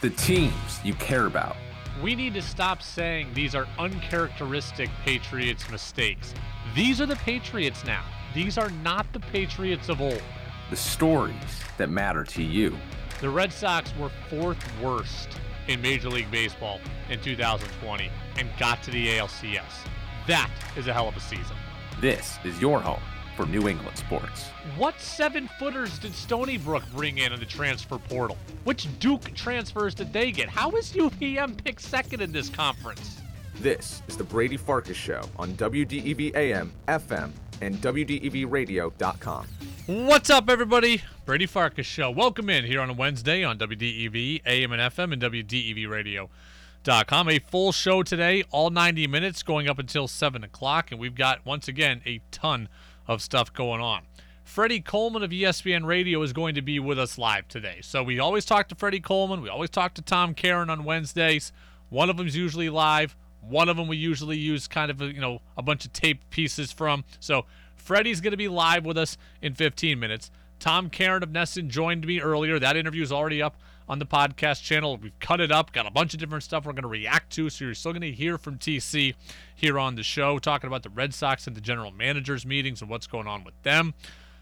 The teams you care about. We need to stop saying these are uncharacteristic Patriots mistakes. These are the Patriots now. These are not the Patriots of old. The stories that matter to you. The Red Sox were fourth worst in Major League Baseball in 2020 and got to the ALCS. That is a hell of a season. This is your home for New England sports. What seven footers did Stony Brook bring in in the transfer portal? Which Duke transfers did they get? How is UVM picked second in this conference? This is the Brady Farkas Show on WDEV AM, FM, and WDEVradio.com. What's up, everybody? Brady Farkas Show. Welcome in here on a Wednesday on WDEV, AM and FM, and WDEVradio.com. A full show today, all 90 minutes, going up until 7 o'clock, and we've got, once again, a ton of stuff going on. Freddie Coleman of ESPN Radio is going to be with us live today. So we always talk to Freddie Coleman. We always talk to Tom Caron on Wednesdays. One of them's usually live. One of them we usually use kind of a, you know a bunch of tape pieces from. So Freddie's going to be live with us in 15 minutes. Tom Caron of NESN joined me earlier. That interview is already up on the podcast channel. We've cut it up, got a bunch of different stuff we're going to react to. So you're still going to hear from TC here on the show, talking about the Red Sox and the general managers meetings and what's going on with them.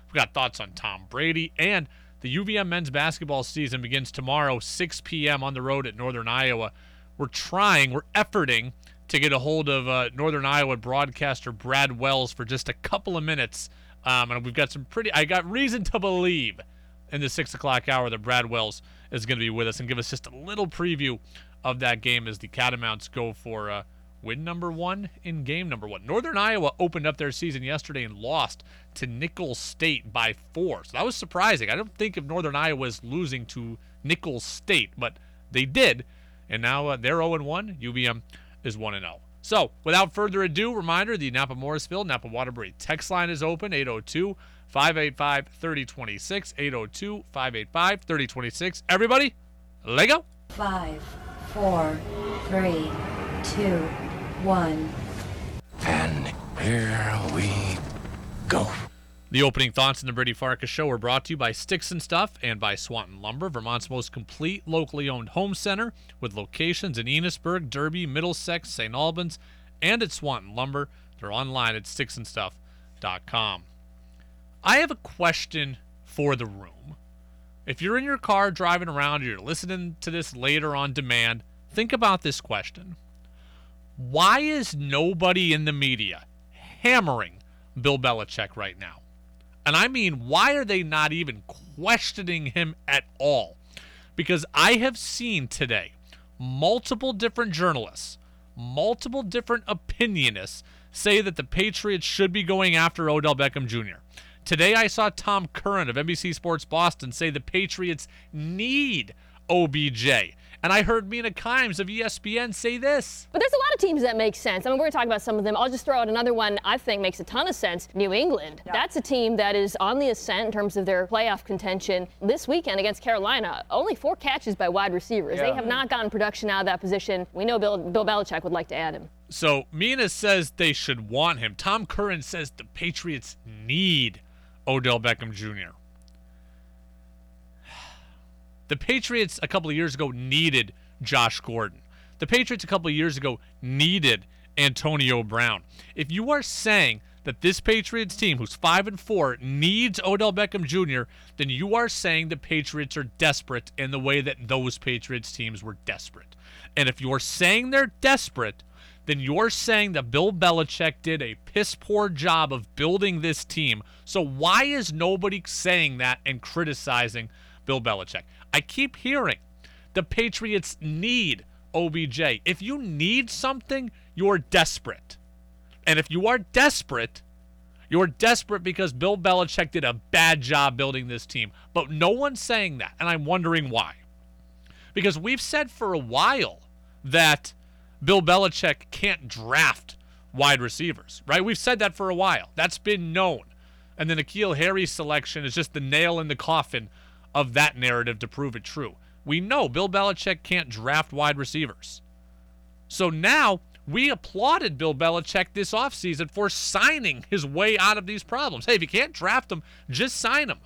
We've got thoughts on Tom Brady and the UVM men's basketball season begins tomorrow, 6 p.m. on the road at Northern Iowa. We're trying, we're efforting to get a hold of uh, Northern Iowa broadcaster Brad Wells for just a couple of minutes. Um, and we've got some pretty, I got reason to believe in the six o'clock hour that Brad Wells is going to be with us and give us just a little preview of that game as the Catamounts go for uh, win number one in game number one. Northern Iowa opened up their season yesterday and lost to Nicholls State by four. So that was surprising. I don't think of Northern Iowa as losing to Nicholls State, but they did. And now uh, they're 0 1. UVM is 1 0. So, without further ado, reminder the Napa Morrisville, Napa Waterbury text line is open 802 585 3026. 802 585 3026. Everybody, Lego. Five, four, three, two, one. And here we go. The opening thoughts in the Brady Farkas show are brought to you by Sticks and Stuff and by Swanton Lumber, Vermont's most complete locally owned home center with locations in Enosburg, Derby, Middlesex, St. Albans, and at Swanton Lumber. They're online at sticksandstuff.com. I have a question for the room. If you're in your car driving around, you're listening to this later on demand, think about this question. Why is nobody in the media hammering Bill Belichick right now? And I mean, why are they not even questioning him at all? Because I have seen today multiple different journalists, multiple different opinionists say that the Patriots should be going after Odell Beckham Jr. Today I saw Tom Curran of NBC Sports Boston say the Patriots need OBJ. And I heard Mina Kimes of ESPN say this. But there's a lot of teams that make sense. I mean, we're going to talk about some of them. I'll just throw out another one I think makes a ton of sense New England. Yeah. That's a team that is on the ascent in terms of their playoff contention. This weekend against Carolina, only four catches by wide receivers. Yeah. They have not gotten production out of that position. We know Bill, Bill Belichick would like to add him. So Mina says they should want him. Tom Curran says the Patriots need Odell Beckham Jr. The Patriots a couple of years ago needed Josh Gordon. The Patriots a couple of years ago needed Antonio Brown. If you are saying that this Patriots team, who's 5 and 4, needs Odell Beckham Jr., then you are saying the Patriots are desperate in the way that those Patriots teams were desperate. And if you're saying they're desperate, then you're saying that Bill Belichick did a piss poor job of building this team. So why is nobody saying that and criticizing Bill Belichick? I keep hearing the Patriots need OBJ. If you need something, you're desperate. And if you are desperate, you're desperate because Bill Belichick did a bad job building this team. But no one's saying that, and I'm wondering why. Because we've said for a while that Bill Belichick can't draft wide receivers, right? We've said that for a while. That's been known. And the N'Keal Harry selection is just the nail in the coffin of that narrative to prove it true. We know Bill Belichick can't draft wide receivers. So now we applauded Bill Belichick this offseason for signing his way out of these problems. Hey, if you can't draft them, just sign them.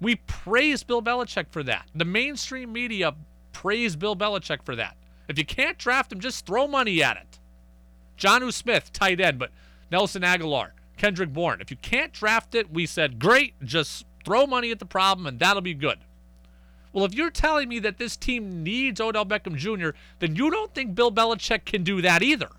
We praise Bill Belichick for that. The mainstream media praise Bill Belichick for that. If you can't draft him, just throw money at it. Jonnu Smith, tight end, but Nelson Agholor, Kendrick Bourne. If you can't draft it, we said, great, just throw money at the problem and that'll be good. Well, if you're telling me that this team needs Odell Beckham Jr., then you don't think Bill Belichick can do that either.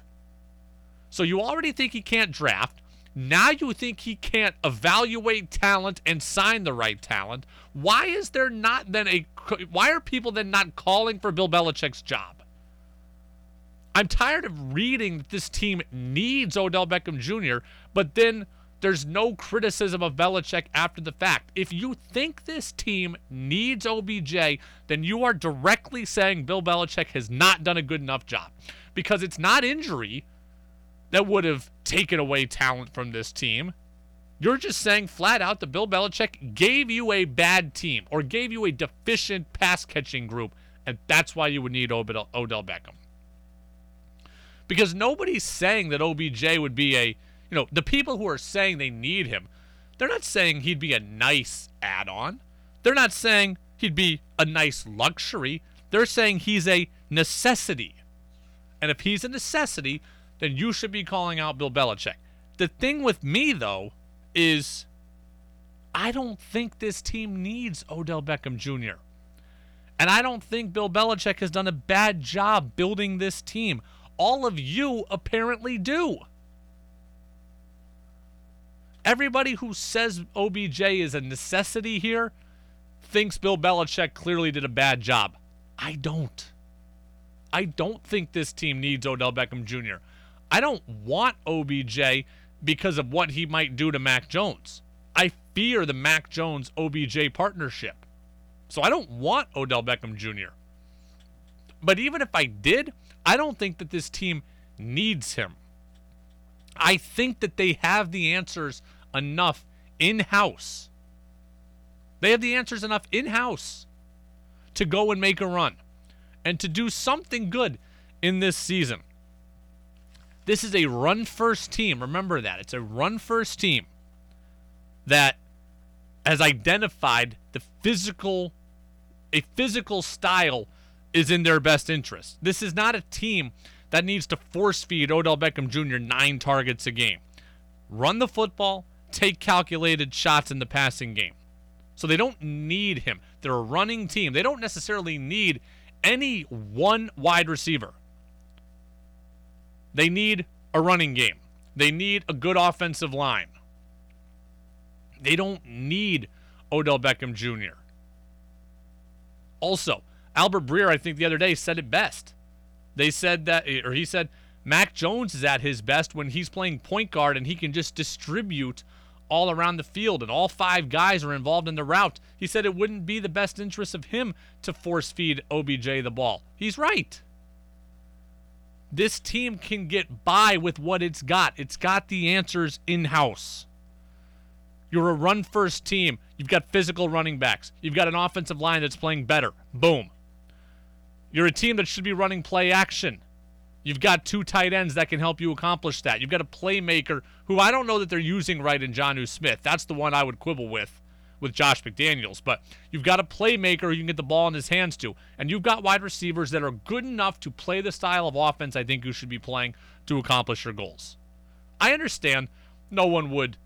So you already think he can't draft. Now you think he can't evaluate talent and sign the right talent. Why is there not then a why are people then not calling for Bill Belichick's job? I'm tired of reading that this team needs Odell Beckham Jr., but then there's no criticism of Belichick after the fact. If you think this team needs OBJ, then you are directly saying Bill Belichick has not done a good enough job because it's not injury that would have taken away talent from this team. You're just saying flat out that Bill Belichick gave you a bad team or gave you a deficient pass catching group, and that's why you would need Odell, Odell Beckham. Because nobody's saying that OBJ would be a, you know, the people who are saying they need him, they're not saying he'd be a nice add on. They're not saying he'd be a nice luxury. They're saying he's a necessity. And if he's a necessity, then you should be calling out Bill Belichick. The thing with me, though, is I don't think this team needs Odell Beckham Jr. And I don't think Bill Belichick has done a bad job building this team. All of you apparently do. Everybody who says OBJ is a necessity here thinks Bill Belichick clearly did a bad job. I don't. I don't think this team needs Odell Beckham Jr. I don't want OBJ because of what he might do to Mac Jones. I fear the Mac Jones OBJ partnership. So I don't want Odell Beckham Jr. But even if I did, I don't think that this team needs him. I think that they have the answers enough in house. They have the answers enough in house to go and make a run and to do something good in this season. This is a run first team. Remember that. It's a run first team that has identified the physical a physical style is in their best interest. This is not a team that needs to force feed Odell Beckham Jr. 9 targets a game. Run the football, take calculated shots in the passing game. So they don't need him. They're a running team. They don't necessarily need any one wide receiver. They need a running game. They need a good offensive line. They don't need Odell Beckham Jr. Also, Albert Breer, I think the other day, said it best. They said that, or he said, Mac Jones is at his best when he's playing point guard and he can just distribute all around the field and all five guys are involved in the route. He said it wouldn't be the best interest of him to force feed OBJ the ball. He's right this team can get by with what it's got. It's got the answers in house. You're a run first team. You've got physical running backs. You've got an offensive line that's playing better. Boom. You're a team that should be running play action. You've got two tight ends that can help you accomplish that. You've got a playmaker who I don't know that they're using right in Jonnu Smith. That's the one I would quibble with with Josh McDaniels. But you've got a playmaker who you can get the ball in his hands to. And you've got wide receivers that are good enough to play the style of offense I think you should be playing to accomplish your goals. I understand no one would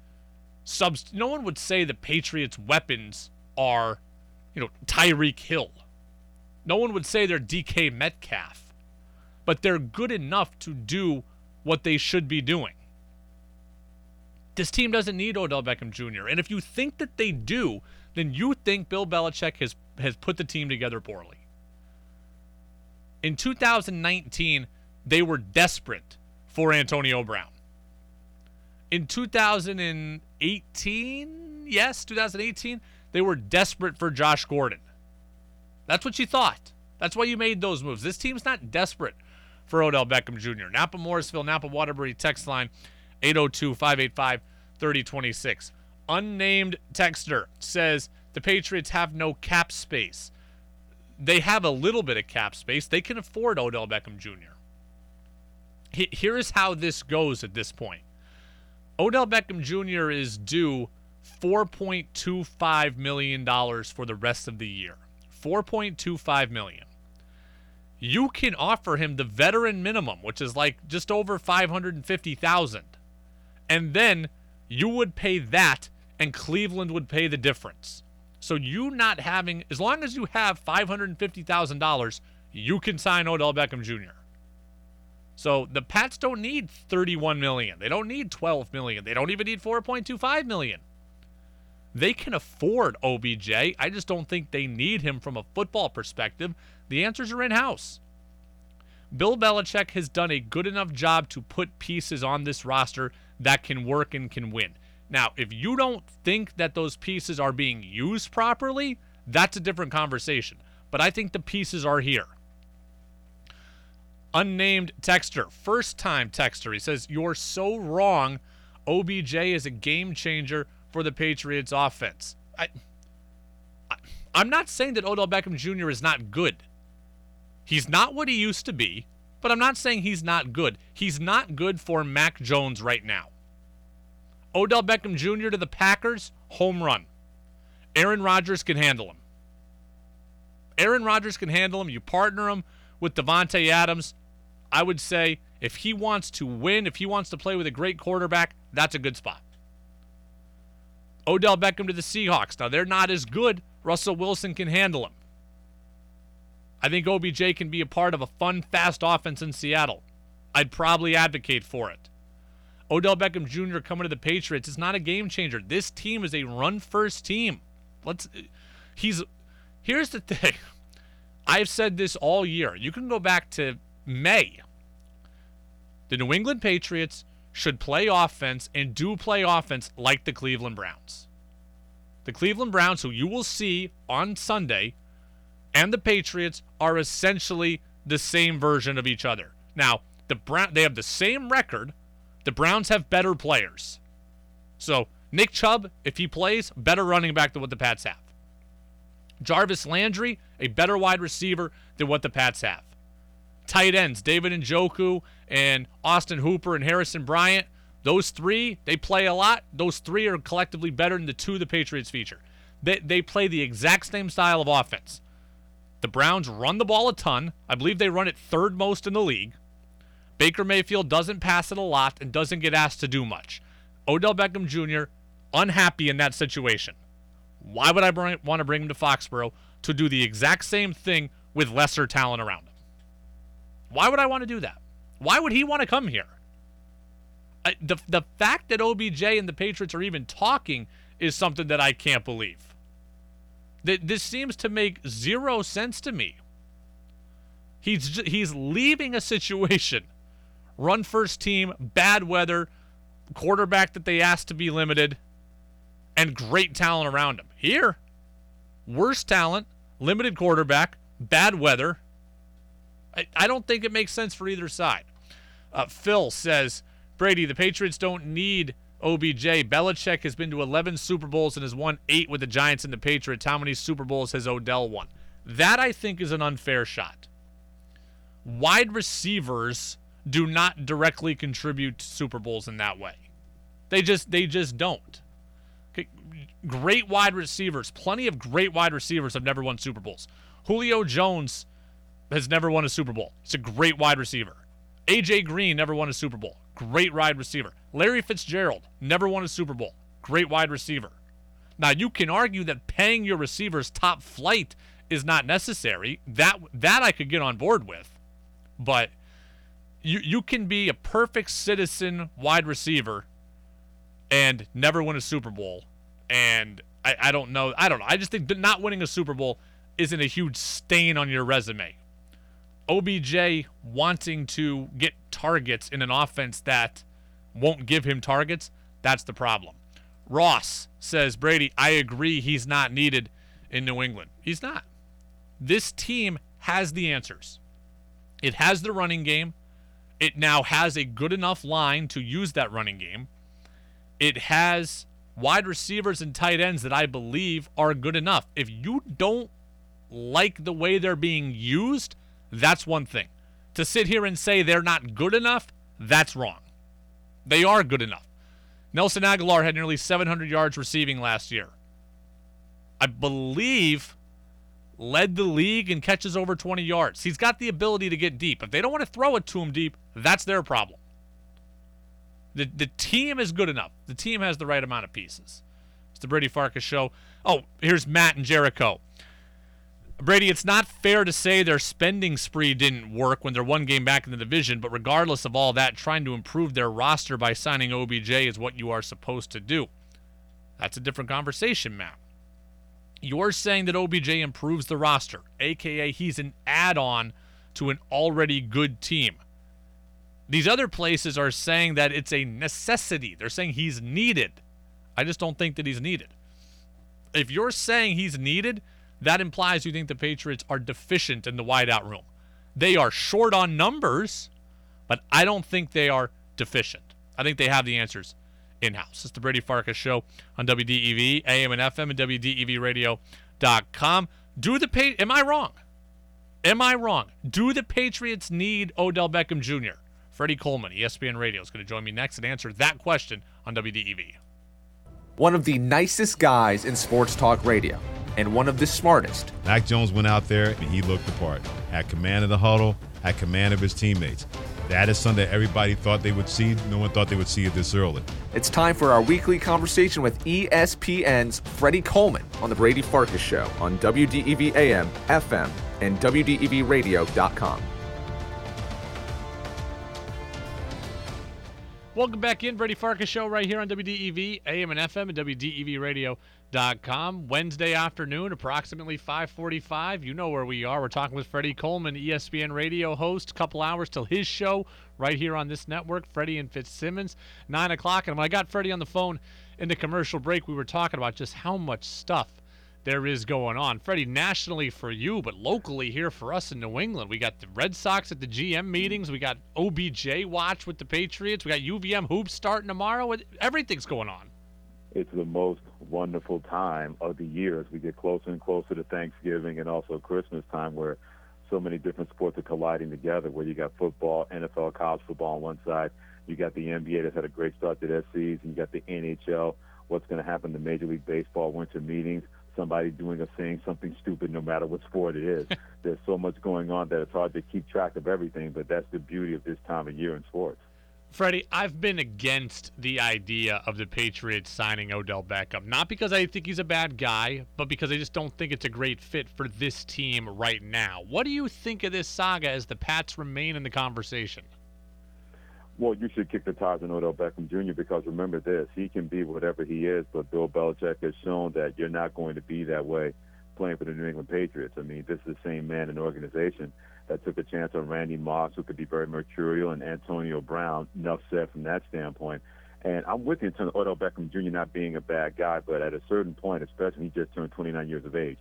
subst- no one would say the Patriots' weapons are, you know, Tyreek Hill. No one would say they're DK Metcalf. But they're good enough to do what they should be doing. This team doesn't need Odell Beckham Jr. And if you think that they do, then you think Bill Belichick has, has put the team together poorly. In 2019, they were desperate for Antonio Brown. In 2018, yes, 2018, they were desperate for Josh Gordon. That's what you thought. That's why you made those moves. This team's not desperate for Odell Beckham Jr. Napa Morrisville, Napa Waterbury text line 802 585 3026. Unnamed texter says the Patriots have no cap space. They have a little bit of cap space. They can afford Odell Beckham Jr. Here is how this goes at this point Odell Beckham Jr. is due $4.25 million for the rest of the year. 4.25 million. you can offer him the veteran minimum, which is like just over 550,000. And then you would pay that and Cleveland would pay the difference. So you not having as long as you have $550,000, you can sign Odell Beckham Jr. So the Pats don't need 31 million. They don't need 12 million. They don't even need 4.25 million. They can afford OBJ. I just don't think they need him from a football perspective. The answers are in house. Bill Belichick has done a good enough job to put pieces on this roster that can work and can win. Now, if you don't think that those pieces are being used properly, that's a different conversation. But I think the pieces are here. Unnamed texter, first time texter. He says, You're so wrong. OBJ is a game changer for the Patriots offense. I, I I'm not saying that Odell Beckham Jr. is not good. He's not what he used to be, but I'm not saying he's not good. He's not good for Mac Jones right now. Odell Beckham Jr. to the Packers, home run. Aaron Rodgers can handle him. Aaron Rodgers can handle him. You partner him with Davante Adams. I would say if he wants to win, if he wants to play with a great quarterback, that's a good spot. Odell Beckham to the Seahawks. Now, they're not as good. Russell Wilson can handle him. I think OBJ can be a part of a fun, fast offense in Seattle. I'd probably advocate for it. Odell Beckham Jr. coming to the Patriots is not a game changer. This team is a run first team. Let's he's here's the thing. I've said this all year. You can go back to May. The New England Patriots should play offense and do play offense like the Cleveland Browns. The Cleveland Browns, who you will see on Sunday, and the Patriots are essentially the same version of each other. Now, the Brown they have the same record. The Browns have better players. So, Nick Chubb, if he plays, better running back than what the Pats have. Jarvis Landry, a better wide receiver than what the Pats have. Tight ends, David Njoku and Austin Hooper and Harrison Bryant, those three, they play a lot. Those three are collectively better than the two the Patriots feature. They, they play the exact same style of offense. The Browns run the ball a ton. I believe they run it third most in the league. Baker Mayfield doesn't pass it a lot and doesn't get asked to do much. Odell Beckham Jr., unhappy in that situation. Why would I bring, want to bring him to Foxborough to do the exact same thing with lesser talent around him? Why would I want to do that? Why would he want to come here? I, the, the fact that OBJ and the Patriots are even talking is something that I can't believe. That this seems to make zero sense to me. He's he's leaving a situation, run first team, bad weather, quarterback that they asked to be limited, and great talent around him. Here, worse talent, limited quarterback, bad weather. I, I don't think it makes sense for either side. Uh, Phil says Brady, the Patriots don't need OBJ. Belichick has been to 11 Super Bowls and has won eight with the Giants and the Patriots. How many Super Bowls has Odell won? That I think is an unfair shot. Wide receivers do not directly contribute to Super Bowls in that way. They just they just don't. Okay. Great wide receivers, plenty of great wide receivers have never won Super Bowls. Julio Jones has never won a Super Bowl. He's a great wide receiver. AJ Green never won a Super Bowl. Great wide receiver. Larry Fitzgerald never won a Super Bowl. Great wide receiver. Now you can argue that paying your receivers top flight is not necessary. That that I could get on board with. But you you can be a perfect citizen wide receiver and never win a Super Bowl. And I, I don't know. I don't know. I just think not winning a Super Bowl isn't a huge stain on your resume. OBJ wanting to get targets in an offense that won't give him targets, that's the problem. Ross says, Brady, I agree he's not needed in New England. He's not. This team has the answers. It has the running game. It now has a good enough line to use that running game. It has wide receivers and tight ends that I believe are good enough. If you don't like the way they're being used, that's one thing. To sit here and say they're not good enough, that's wrong. They are good enough. Nelson Agholor had nearly 700 yards receiving last year. I believe led the league in catches over 20 yards. He's got the ability to get deep. If they don't want to throw it to him deep, that's their problem. The, the team is good enough. The team has the right amount of pieces. It's the Brady Farkas show. Oh, here's Matt and Jericho. Brady, it's not fair to say their spending spree didn't work when they're one game back in the division, but regardless of all that, trying to improve their roster by signing OBJ is what you are supposed to do. That's a different conversation, Matt. You're saying that OBJ improves the roster, aka he's an add on to an already good team. These other places are saying that it's a necessity. They're saying he's needed. I just don't think that he's needed. If you're saying he's needed, that implies you think the Patriots are deficient in the wideout room. They are short on numbers, but I don't think they are deficient. I think they have the answers in house. It's the Brady Farkas Show on WDEV, AM and FM, and WDEVradio.com. Do the pay? Am I wrong? Am I wrong? Do the Patriots need Odell Beckham Jr.? Freddie Coleman, ESPN Radio, is going to join me next and answer that question on WDEV. One of the nicest guys in sports talk radio, and one of the smartest. Mac Jones went out there and he looked the part. Had command of the huddle, had command of his teammates. That is something that everybody thought they would see. No one thought they would see it this early. It's time for our weekly conversation with ESPN's Freddie Coleman on the Brady Farkas Show on WDEV AM, FM, and WDEVradio.com. Welcome back in, Brady Farkas Show right here on WDEV, AM and FM, and WDEVradio.com. Wednesday afternoon, approximately 545. You know where we are. We're talking with Freddie Coleman, ESPN radio host. couple hours till his show right here on this network, Freddie and Fitzsimmons, 9 o'clock. And when I got Freddie on the phone in the commercial break, we were talking about just how much stuff there is going on. Freddie, nationally for you, but locally here for us in New England. We got the Red Sox at the GM meetings. We got OBJ watch with the Patriots. We got UVM hoops starting tomorrow. Everything's going on. It's the most wonderful time of the year as we get closer and closer to Thanksgiving and also Christmas time where so many different sports are colliding together where you got football, NFL, college football on one side. You got the NBA that's had a great start to their season. You got the NHL, what's going to happen to Major League Baseball winter meetings somebody doing or saying something stupid, no matter what sport it is. There's so much going on that it's hard to keep track of everything, but that's the beauty of this time of year in sports. Freddie, I've been against the idea of the Patriots signing Odell Beckham. Not because I think he's a bad guy, but because I just don't think it's a great fit for this team right now. What do you think of this saga as the Pats remain in the conversation? Well, you should kick the tires on Odell Beckham Jr. because remember this, he can be whatever he is, but Bill Belichick has shown that you're not going to be that way playing for the New England Patriots. I mean, this is the same man the organization that took a chance on Randy Moss, who could be very mercurial, and Antonio Brown. Enough said from that standpoint. And I'm with you in terms of Odell Beckham Jr. not being a bad guy, but at a certain point, especially he just turned 29 years of age,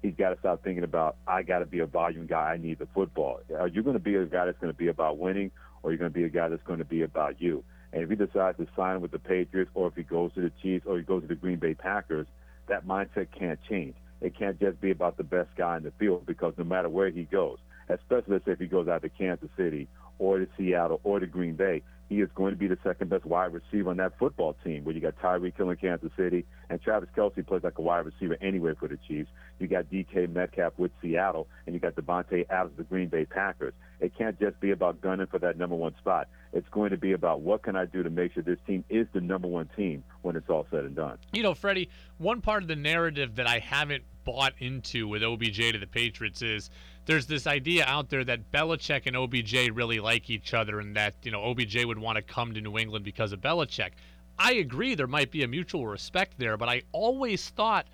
he's got to start thinking about I got to be a volume guy. I need the football. Are you going to be a guy that's going to be about winning, or are you going to be a guy that's going to be about you? And if he decides to sign with the Patriots, or if he goes to the Chiefs, or he goes to the Green Bay Packers, that mindset can't change. It can't just be about the best guy in the field because no matter where he goes, especially let's say if he goes out to Kansas City or to Seattle or to Green Bay, he is going to be the second best wide receiver on that football team where you got Tyreek Hill in Kansas City and Travis Kelce plays like a wide receiver anyway for the Chiefs. You got DK Metcalf with Seattle and you got Davante Adams the Green Bay Packers. It can't just be about gunning for that number one spot. It's going to be about what can I do to make sure this team is the number one team when it's all said and done. You know, Freddie, one part of the narrative that I haven't bought into with OBJ to the Patriots is – there's this idea out there that Belichick and OBJ really like each other and that, you know, OBJ would want to come to New England because of Belichick. I agree there might be a mutual respect there, but I always thought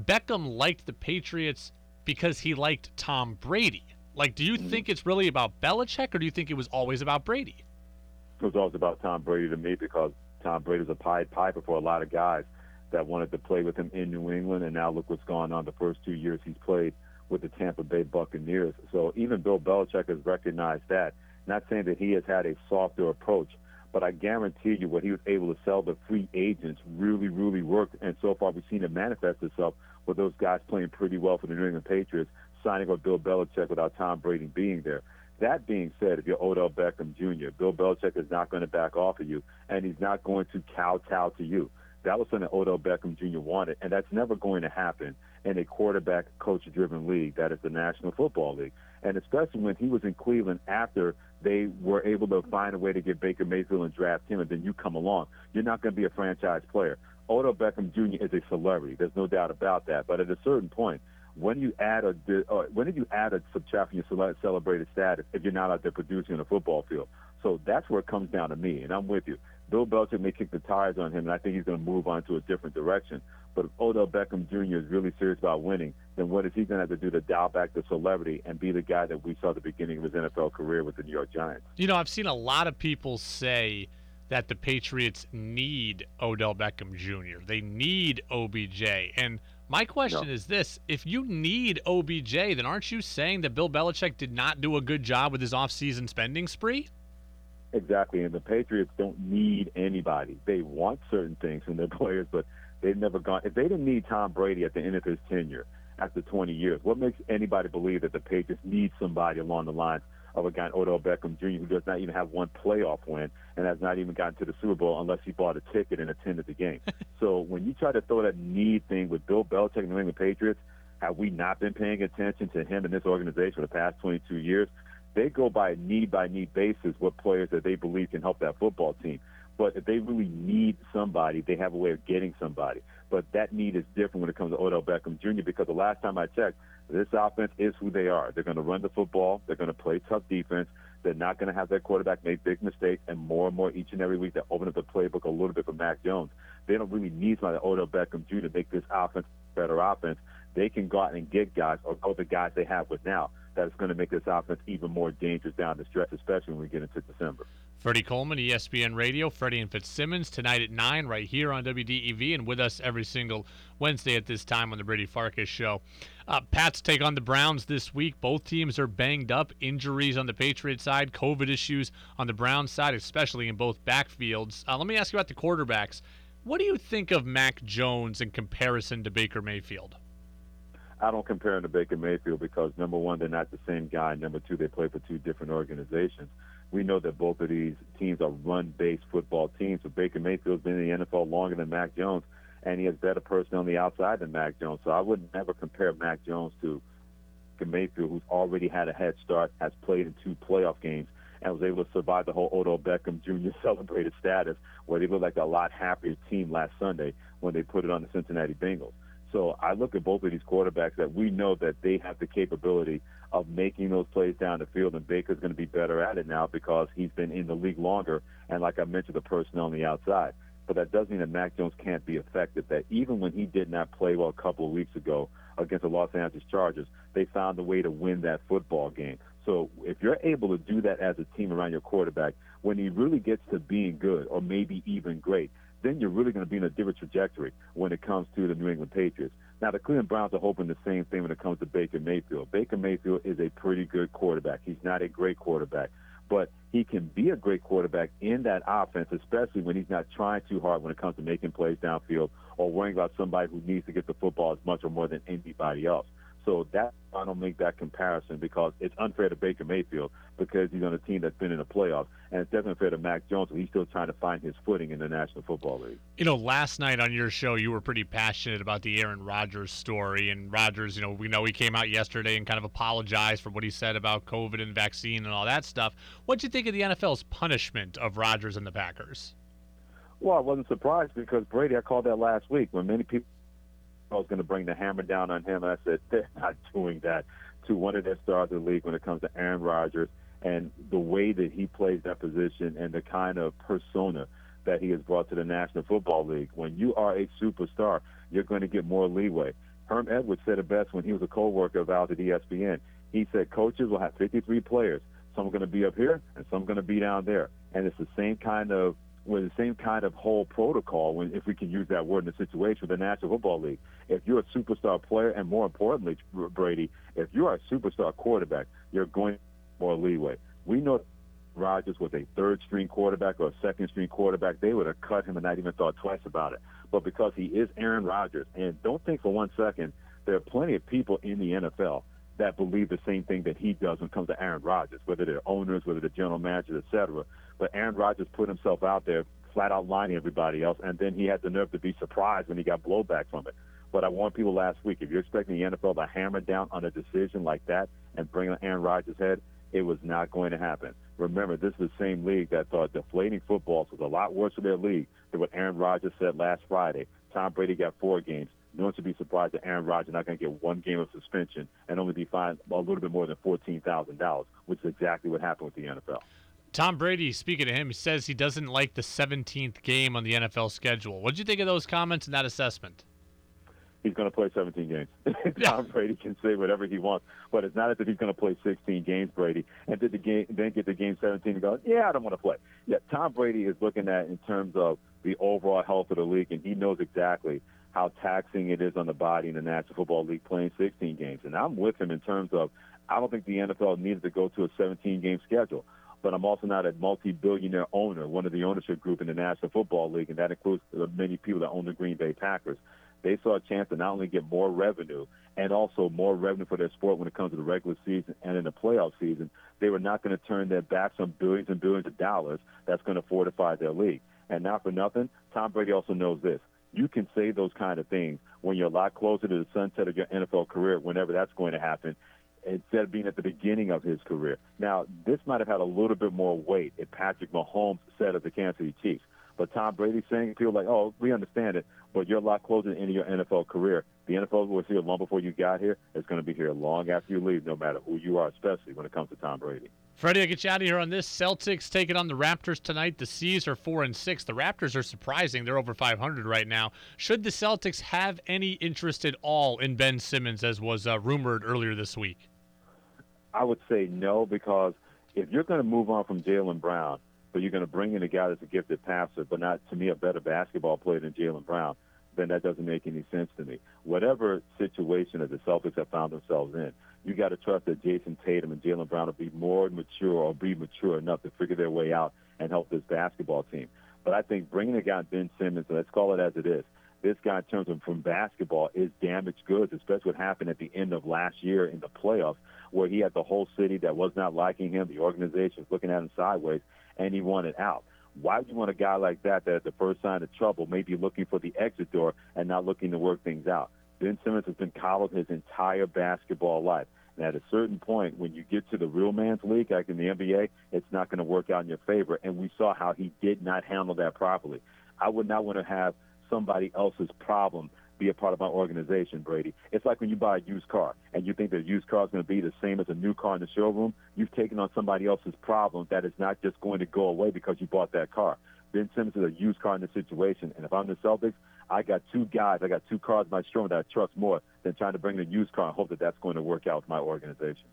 Beckham liked the Patriots because he liked Tom Brady. Like, do you mm-hmm. think it's really about Belichick or do you think it was always about Brady? It was always about Tom Brady to me because Tom Brady Brady's a Pied Piper for a lot of guys that wanted to play with him in New England, and now look what's gone on the first two years he's played – with the Tampa Bay Buccaneers. So even Bill Belichick has recognized that. Not saying that he has had a softer approach, but I guarantee you what he was able to sell the free agents really, really worked. And so far, we've seen it manifest itself with those guys playing pretty well for the New England Patriots, signing with Bill Belichick without Tom Brady being there. That being said, if you're Odell Beckham Jr., Bill Belichick is not going to back off of you, and he's not going to kowtow to you. That was something Odell Beckham Jr. wanted, and that's never going to happen in a quarterback coach driven league that is the National Football League. And especially when he was in Cleveland after they were able to find a way to get Baker Mayfield and draft him, and then you come along, you're not going to be a franchise player. Odell Beckham Jr. is a celebrity. There's no doubt about that. But at a certain point, when you add a uh, when did you add a subtract from your celebrated status if you're not out there producing on a football field? So that's where it comes down to me, and I'm with you. Bill Belichick may kick the tires on him, and I think he's going to move on to a different direction. But if Odell Beckham Jr. is really serious about winning, then what is he going to have to do to dial back the celebrity and be the guy that we saw at the beginning of his NFL career with the New York Giants? You know, I've seen a lot of people say that the Patriots need Odell Beckham Jr. They need OBJ. And my question no. is this if you need OBJ, then aren't you saying that Bill Belichick did not do a good job with his offseason spending spree? Exactly. And the Patriots don't need anybody. They want certain things from their players, but they've never gone. If they didn't need Tom Brady at the end of his tenure after 20 years, what makes anybody believe that the Patriots need somebody along the lines of a guy, Odell Beckham Jr., who does not even have one playoff win and has not even gotten to the Super Bowl unless he bought a ticket and attended the game. so when you try to throw that need thing with Bill Belichick and the New England Patriots, have we not been paying attention to him and this organization for the past 22 years? They go by a need by need basis what players that they believe can help that football team. But if they really need somebody, they have a way of getting somebody. But that need is different when it comes to Odell Beckham Jr. because the last time I checked, this offense is who they are. They're going to run the football. They're going to play tough defense. They're not going to have their quarterback make big mistakes, and more and more each and every week they open up the playbook a little bit for Mac Jones. They don't really need somebody like Odell Beckham Jr. to make this offense better offense. They can go out and get guys or go the guys they have with now that's going to make this offense even more dangerous down the stretch, especially when we get into December. Freddie Coleman, ESPN Radio, Freddie and Fitzsimmons tonight at 9 right here on WDEV and with us every single Wednesday at this time on the Brady Farkas Show. Uh, Pats take on the Browns this week. Both teams are banged up. Injuries on the Patriots side, COVID issues on the Browns side, especially in both backfields. Uh, let me ask you about the quarterbacks. What do you think of Mac Jones in comparison to Baker Mayfield? I don't compare him to Baker Mayfield because number one, they're not the same guy. Number two, they play for two different organizations we know that both of these teams are run-based football teams. So Baker Mayfield's been in the NFL longer than Mac Jones, and he has better personnel on the outside than Mac Jones. So I would never compare Mac Jones to Baker Mayfield, who's already had a head start, has played in two playoff games, and was able to survive the whole Odell Beckham Jr. celebrated status, where they looked like a lot happier team last Sunday when they put it on the Cincinnati Bengals. So I look at both of these quarterbacks that we know that they have the capability of making those plays down the field, and Baker's going to be better at it now because he's been in the league longer, and like I mentioned, the personnel on the outside. But that doesn't mean that Mac Jones can't be effective. That even when he did not play well a couple of weeks ago against the Los Angeles Chargers, they found a way to win that football game. So if you're able to do that as a team around your quarterback, when he really gets to being good or maybe even great, then you're really going to be in a different trajectory when it comes to the New England Patriots. Now, the Cleveland Browns are hoping the same thing when it comes to Baker Mayfield. Baker Mayfield is a pretty good quarterback. He's not a great quarterback, but he can be a great quarterback in that offense, especially when he's not trying too hard when it comes to making plays downfield or worrying about somebody who needs to get the football as much or more than anybody else. So that I don't make that comparison because it's unfair to Baker Mayfield because he's on a team that's been in the playoffs, and it's definitely unfair to Mac Jones. He's still trying to find his footing in the National Football League. You know, last night on your show, you were pretty passionate about the Aaron Rodgers story, and Rodgers, you know, we know he came out yesterday and kind of apologized for what he said about COVID and vaccine and all that stuff. What'd you think of the NFL's punishment of Rodgers and the Packers? Well, I wasn't surprised because Brady, I called that last week when many people I was going to bring the hammer down on him. And I said, they're not doing that to one of their stars of the league when it comes to Aaron Rodgers and the way that he plays that position and the kind of persona that he has brought to the National Football League. When you are a superstar, you're going to get more leeway. Herm Edwards said it best when he was a co-worker of ours at ESPN. He said coaches will have 53 players. Some are going to be up here and some are going to be down there. And it's the same kind of with the same kind of whole protocol, if we can use that word in a situation with the National Football League. If you're a superstar player, and more importantly, Brady, if you are a superstar quarterback, you're going more leeway. We know Rodgers was a third string quarterback or a second string quarterback, they would have cut him and not even thought twice about it. But because he is Aaron Rodgers, and don't think for one second, there are plenty of people in the NFL that believe the same thing that he does when it comes to Aaron Rodgers, whether they're owners, whether they're general managers, et cetera. But Aaron Rodgers put himself out there, flat out lying everybody else, and then he had the nerve to be surprised when he got blowback from it. But I warned people last week, if you're expecting the NFL to hammer down on a decision like that and bring Aaron Rodgers' head, it was not going to happen. Remember, this is the same league that thought deflating footballs was a lot worse for their league than what Aaron Rodgers said last Friday. Tom Brady got four games. No one should be surprised that Aaron Rodgers not going to get one game of suspension and only be fined a little bit more than fourteen thousand dollars, which is exactly what happened with the NFL. Tom Brady, speaking to him, he says he doesn't like the 17th game on the NFL schedule. What did you think of those comments and that assessment? He's going to play 17 games. Tom Brady can say whatever he wants, but it's not as if he's going to play 16 games, Brady, and then, the game, then get to game 17 and go, yeah, I don't want to play. Yeah, Tom Brady is looking at in terms of the overall health of the league, and he knows exactly how taxing it is on the body in the National Football League playing 16 games. And I'm with him in terms of I don't think the NFL needed to go to a 17 game schedule but I'm also not a multi-billionaire owner, one of the ownership group in the National Football League, and that includes the many people that own the Green Bay Packers. They saw a chance to not only get more revenue and also more revenue for their sport when it comes to the regular season and in the playoff season. They were not going to turn their backs on billions and billions of dollars that's going to fortify their league. And not for nothing, Tom Brady also knows this. You can say those kind of things when you're a lot closer to the sunset of your NFL career, whenever that's going to happen instead of being at the beginning of his career. Now, this might have had a little bit more weight if Patrick Mahomes said of the Kansas City Chiefs. But Tom Brady saying people like, oh, we understand it, but you're a lot closer to the end of your NFL career. The NFL was here long before you got here. It's going to be here long after you leave, no matter who you are, especially when it comes to Tom Brady. Freddie, I'll get you out of here on this. Celtics taking on the Raptors tonight. The C's are four and six. The Raptors are surprising; they're over 500 right now. Should the Celtics have any interest at all in Ben Simmons, as was uh, rumored earlier this week? I would say no because if you're going to move on from Jaylen Brown, but you're going to bring in a guy that's a gifted passer, but not to me a better basketball player than Jaylen Brown, then that doesn't make any sense to me. Whatever situation that the Celtics have found themselves in, you got to trust that Jayson Tatum and Jaylen Brown will be more mature or be mature enough to figure their way out and help this basketball team. But I think bringing a guy Ben Simmons, let's call it as it is, this guy in terms of from basketball is damaged goods, especially what happened at the end of last year in the playoffs, where he had the whole city that was not liking him, the organization was looking at him sideways, and he wanted out. Why would you want a guy like that that at the first sign of trouble may be looking for the exit door and not looking to work things out? Ben Simmons has been coddled his entire basketball life. And at a certain point, when you get to the real man's league, like in the NBA, it's not going to work out in your favor. And we saw how he did not handle that properly. I would not want to have somebody else's problem be a part of my organization, Brady. It's like when you buy a used car and you think the used car is going to be the same as a new car in the showroom. You've taken on somebody else's problem that is not just going to go away because you bought that car. Ben Simmons is a used car in this situation, and if I'm the Celtics, I got two guys, I got two cars in my showroom that I trust more than trying to bring in a used car and hope that that's going to work out with my organization.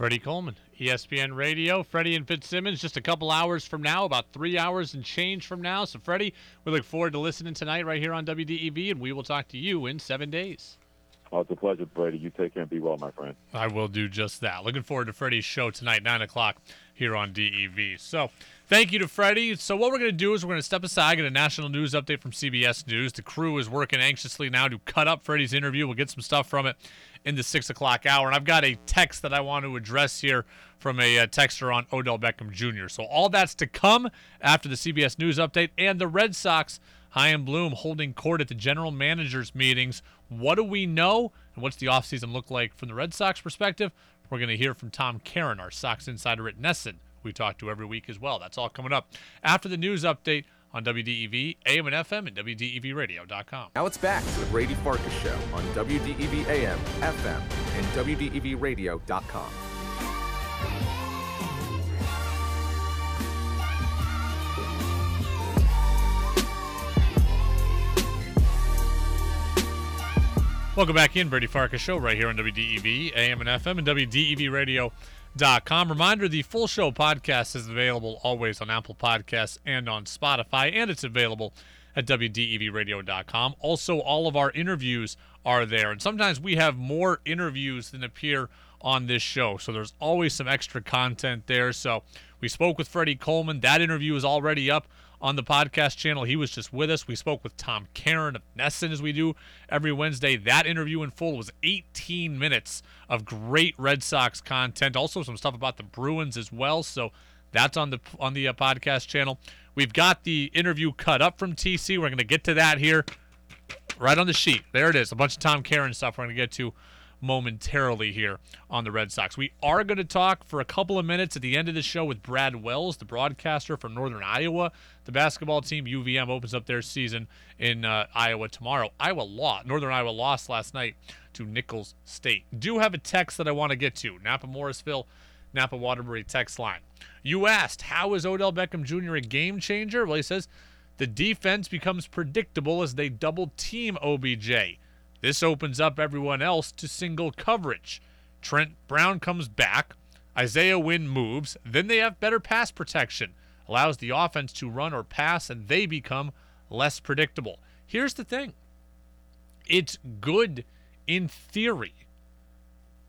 Freddie Coleman, ESPN Radio. Freddie and Fitzsimmons just a couple hours from now, about three hours and change from now. So, Freddie, we look forward to listening tonight right here on WDEV, and we will talk to you in seven days. Oh, it's a pleasure, Brady. You take care and be well, my friend. I will do just that. Looking forward to Freddie's show tonight, 9 o'clock here on DEV. So, thank you to Freddie. So, what we're going to do is we're going to step aside, get a national news update from CBS News. The crew is working anxiously now to cut up Freddie's interview. We'll get some stuff from it in the 6 o'clock hour. And I've got a text that I want to address here from a uh, texter on Odell Beckham Jr. So, all that's to come after the CBS News update and the Red Sox. Chaim Bloom holding court at the general managers meetings. What do we know? And what's the offseason look like from the Red Sox perspective? We're going to hear from Tom Caron, our Sox insider at NESN, we talk to every week as well. That's all coming up after the news update on WDEV, AM and FM, and WDEVradio.com. Now it's back to the Brady Farkas Show on WDEV AM, FM, and WDEVradio.com. Welcome back in, Brady Farkas Show, right here on WDEV, AM and FM, and WDEVradio.com. Reminder the full show podcast is available always on Apple Podcasts and on Spotify, and it's available at WDEVradio.com. Also, all of our interviews are there, and sometimes we have more interviews than appear on this show, so there's always some extra content there. So, we spoke with Freddie Coleman. That interview is already up on the podcast channel. He was just with us. We spoke with Tom Caron of NESN as we do every Wednesday. That interview in full was 18 minutes of great Red Sox content. Also some stuff about the Bruins as well. So that's on the on the uh, podcast channel. We've got the interview cut up from TC. We're going to get to that here right on the sheet. There it is. A bunch of Tom Caron stuff we're going to get to momentarily here on the Red Sox. We are going to talk for a couple of minutes at the end of the show with Brad Wells, the broadcaster from Northern Iowa. The basketball team, UVM, opens up their season in uh, Iowa tomorrow. Iowa lost. Northern Iowa lost last night to Nicholls State. Do have a text that I want to get to. Napa Morrisville, Napa Waterbury text line. You asked, how is Odell Beckham Jr. a game changer? Well, he says the defense becomes predictable as they double team OBJ. This opens up everyone else to single coverage. Trent Brown comes back. Isaiah Wynn moves. Then they have better pass protection. Allows the offense to run or pass, and they become less predictable. Here's the thing it's good in theory.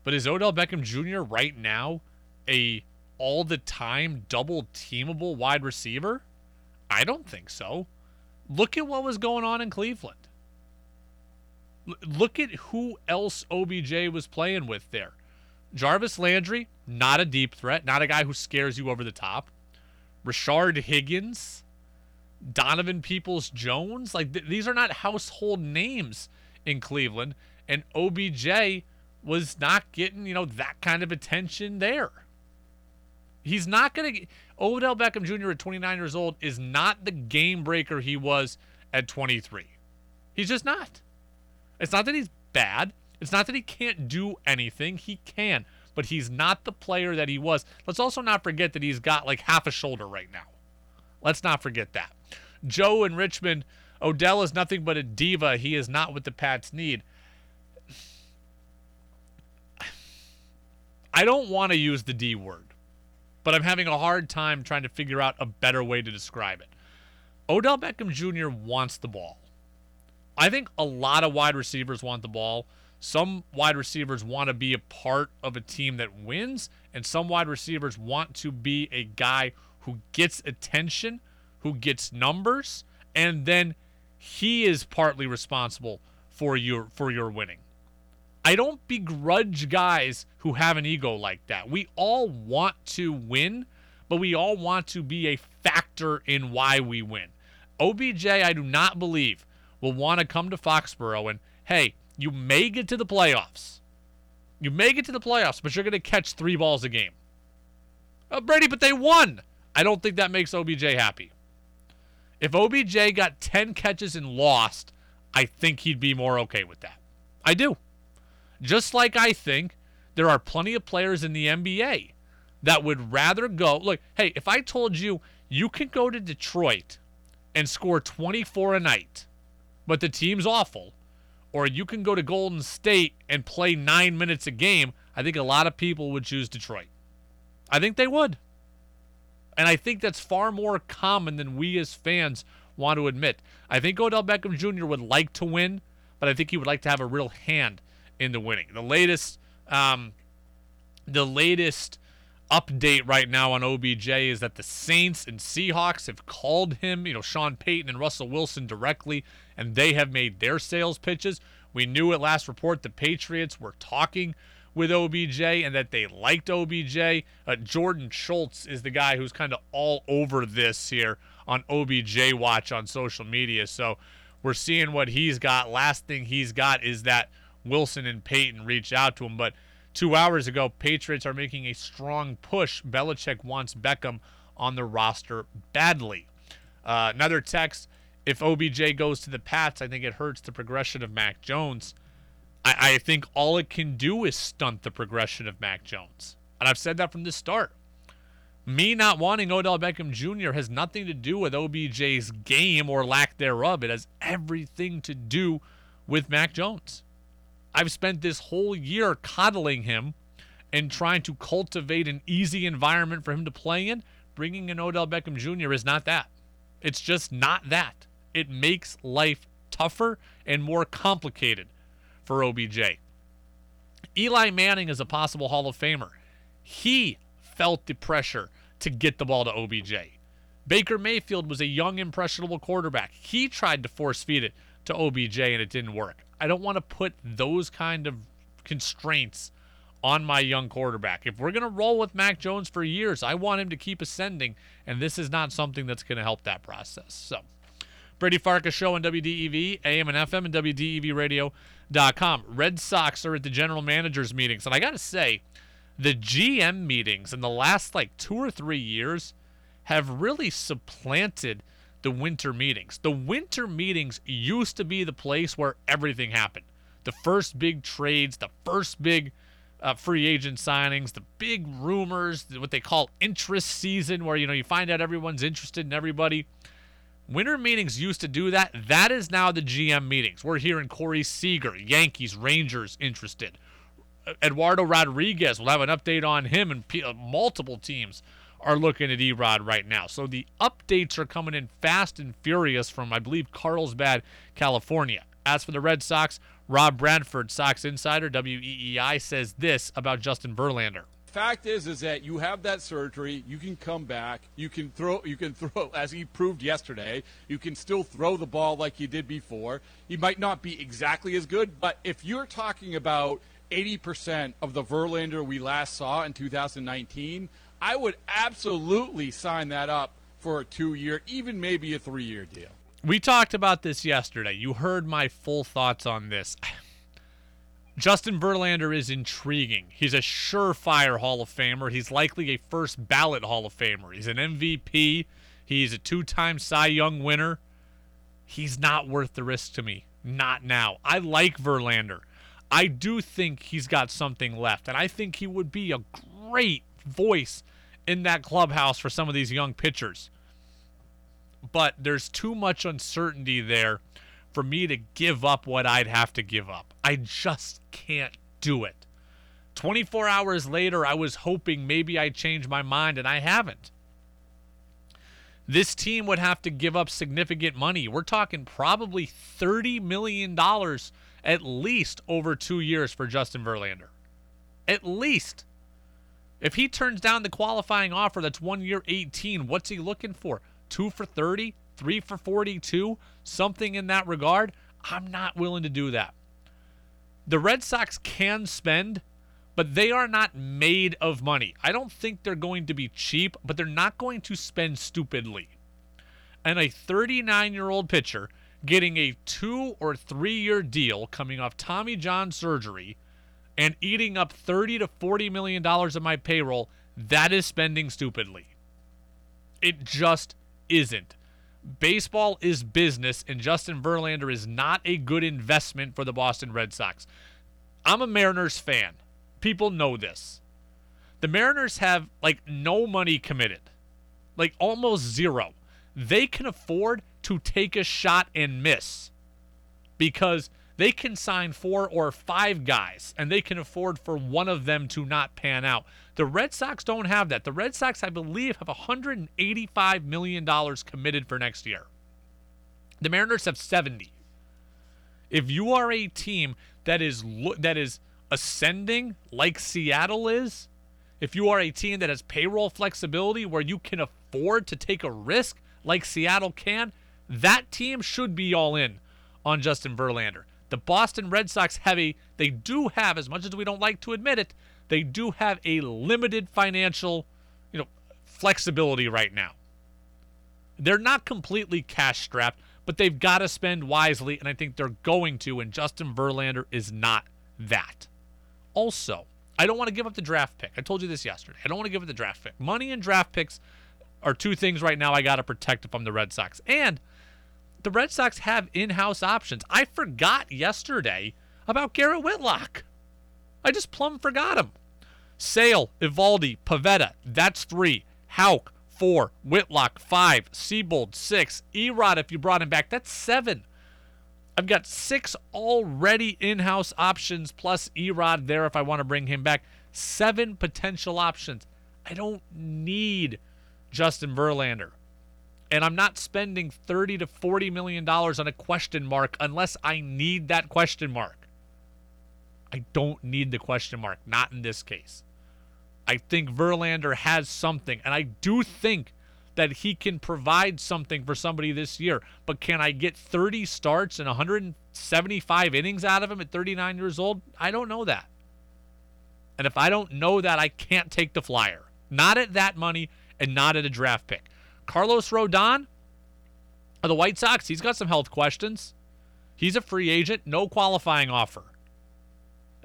But is Odell Beckham Jr. right now a all the time double teamable wide receiver? I don't think so. Look at what was going on in Cleveland. Look at who else OBJ was playing with there. Jarvis Landry, not a deep threat, not a guy who scares you over the top. Rashard Higgins, Donovan Peoples Jones, like th- these are not household names in Cleveland, and OBJ was not getting, you know, that kind of attention there. He's not going to Odell Beckham Jr. at 29 years old is not the game breaker he was at 23. He's just not. It's not that he's bad. It's not that he can't do anything. He can, but he's not the player that he was. Let's also not forget that he's got like half a shoulder right now. Let's not forget that. Joe in Richmond, Odell is nothing but a diva. He is not what the Pats need. I don't want to use the D word, but I'm having a hard time trying to figure out a better way to describe it. Odell Beckham Jr. wants the ball. I think a lot of wide receivers want the ball. Some wide receivers want to be a part of a team that wins, and some wide receivers want to be a guy who gets attention, who gets numbers, and then he is partly responsible for your for your winning. I don't begrudge guys who have an ego like that. We all want to win, but we all want to be a factor in why we win. OBJ, I do not believe, will want to come to Foxborough and, hey, you may get to the playoffs. You may get to the playoffs, but you're going to catch three balls a game. Oh, Brady, but they won. I don't think that makes OBJ happy. If OBJ got 10 catches and lost, I think he'd be more okay with that. I do. Just like I think there are plenty of players in the NBA that would rather go. Look, hey, if I told you you can go to Detroit and score 24 a night, but the team's awful, or you can go to Golden State and play nine minutes a game, I think a lot of people would choose Detroit. I think they would. And I think that's far more common than we as fans want to admit. I think Odell Beckham Jr. would like to win, but I think he would like to have a real hand in the winning. The latest, um, the latest update right now on OBJ is that the Saints and Seahawks have called him, you know, Sean Payton and Russell Wilson directly, and they have made their sales pitches. We knew at last report the Patriots were talking with OBJ and that they liked OBJ. Uh, Jordan Schultz is the guy who's kind of all over this here on OBJ watch on social media. So we're seeing what he's got. Last thing he's got is that Wilson and Payton reached out to him. But two hours ago, Patriots are making a strong push. Belichick wants Beckham on the roster badly. Uh, another text if OBJ goes to the Pats, I think it hurts the progression of Mac Jones. I, I think all it can do is stunt the progression of Mac Jones. And I've said that from the start. Me not wanting Odell Beckham Jr. has nothing to do with OBJ's game or lack thereof. It has everything to do with Mac Jones. I've spent this whole year coddling him and trying to cultivate an easy environment for him to play in. Bringing in Odell Beckham Jr. is not that. It's just not that. It makes life tougher and more complicated for OBJ. Eli Manning is a possible Hall of Famer. He felt the pressure to get the ball to OBJ. Baker Mayfield was a young, impressionable quarterback. He tried to force feed it to OBJ and it didn't work. I don't want to put those kind of constraints on my young quarterback. If we're going to roll with Mac Jones for years, I want him to keep ascending, and this is not something that's going to help that process. So, Brady Farkas Show on WDEV, AM and FM, and WDEVradio.com. Red Sox are at the general managers meetings. And I got to say, the GM meetings in the last like two or three years have really supplanted the winter meetings. The winter meetings used to be the place where everything happened. The first big trades, the first big uh, free agent signings, the big rumors, what they call interest season, where you know you find out everyone's interested in everybody. Winter meetings used to do that. That is now the GM meetings. We're hearing Corey Seager, Yankees, Rangers interested. Eduardo Rodriguez, we'll have an update on him, and multiple teams are looking at Erod right now. So the updates are coming in fast and furious from, I believe, Carlsbad, California. As for the Red Sox, Rob Bradford, Sox Insider, WEEI, says this about Justin Verlander. Fact is, is that you have that surgery. You can come back. You can throw. You can throw, as he proved yesterday. You can still throw the ball like you did before. He might not be exactly as good, but if you're talking about 80% of the Verlander we last saw in 2019, I would absolutely sign that up for a two-year, even maybe a three-year deal. We talked about this yesterday. You heard my full thoughts on this. Justin Verlander is intriguing. He's a surefire Hall of Famer. He's likely a first ballot Hall of Famer. He's an MVP. He's a two time Cy Young winner. He's not worth the risk to me. Not now. I like Verlander. I do think he's got something left, and I think he would be a great voice in that clubhouse for some of these young pitchers. But there's too much uncertainty there for me to give up what I'd have to give up. I just can't do it. 24 hours later, I was hoping maybe I'd change my mind, and I haven't. This team would have to give up significant money. We're talking probably $30 million at least over two years for Justin Verlander. At least. If he turns down the qualifying offer that's one year 18, what's he looking for? Two for 30? Three for 42? Something in that regard? I'm not willing to do that. The Red Sox can spend, but they are not made of money. I don't think they're going to be cheap, but they're not going to spend stupidly. And a 39 year old pitcher getting a two or three year deal coming off Tommy John surgery and eating up 30 to 40 million dollars of my payroll, that is spending stupidly. It just isn't. Baseball is business, and Justin Verlander is not a good investment for the Boston Red Sox. I'm a Mariners fan. People know this. The Mariners have like no money committed, like almost zero. They can afford to take a shot and miss because they can sign four or five guys and they can afford for one of them to not pan out. The Red Sox don't have that. The Red Sox, I believe, have $185 million committed for next year. The Mariners have 70. If you are a team that is that is ascending like Seattle is, if you are a team that has payroll flexibility where you can afford to take a risk like Seattle can, that team should be all in on Justin Verlander. The Boston Red Sox have a, they do have, as much as we don't like to admit it, they do have a limited financial, you know, flexibility right now. They're not completely cash strapped, but they've got to spend wisely, and I think they're going to, and Justin Verlander is not that. Also, I don't want to give up the draft pick. I told you this yesterday. I don't want to give up the draft pick. Money and draft picks are two things right now I got to protect if I'm the Red Sox. And the Red Sox have in house options. I forgot yesterday about Garrett Whitlock. I just plumb forgot him. Sale, Eovaldi, Pivetta, that's three. Houck, four. Whitlock, five. Seabold, six. Erod, if you brought him back, that's seven. I've got six already in house options plus Erod there if I want to bring him back. Seven potential options. I don't need Justin Verlander. And I'm not spending 30 to 40 million dollars on a question mark unless I need that question mark. I don't need the question mark, not in this case. I think Verlander has something, and I do think that he can provide something for somebody this year. But can I get 30 starts and 175 innings out of him at 39 years old? I don't know that. And if I don't know that, I can't take the flyer. Not at that money and not at a draft pick. Carlos Rodon, of the White Sox, he's got some health questions. He's a free agent, no qualifying offer.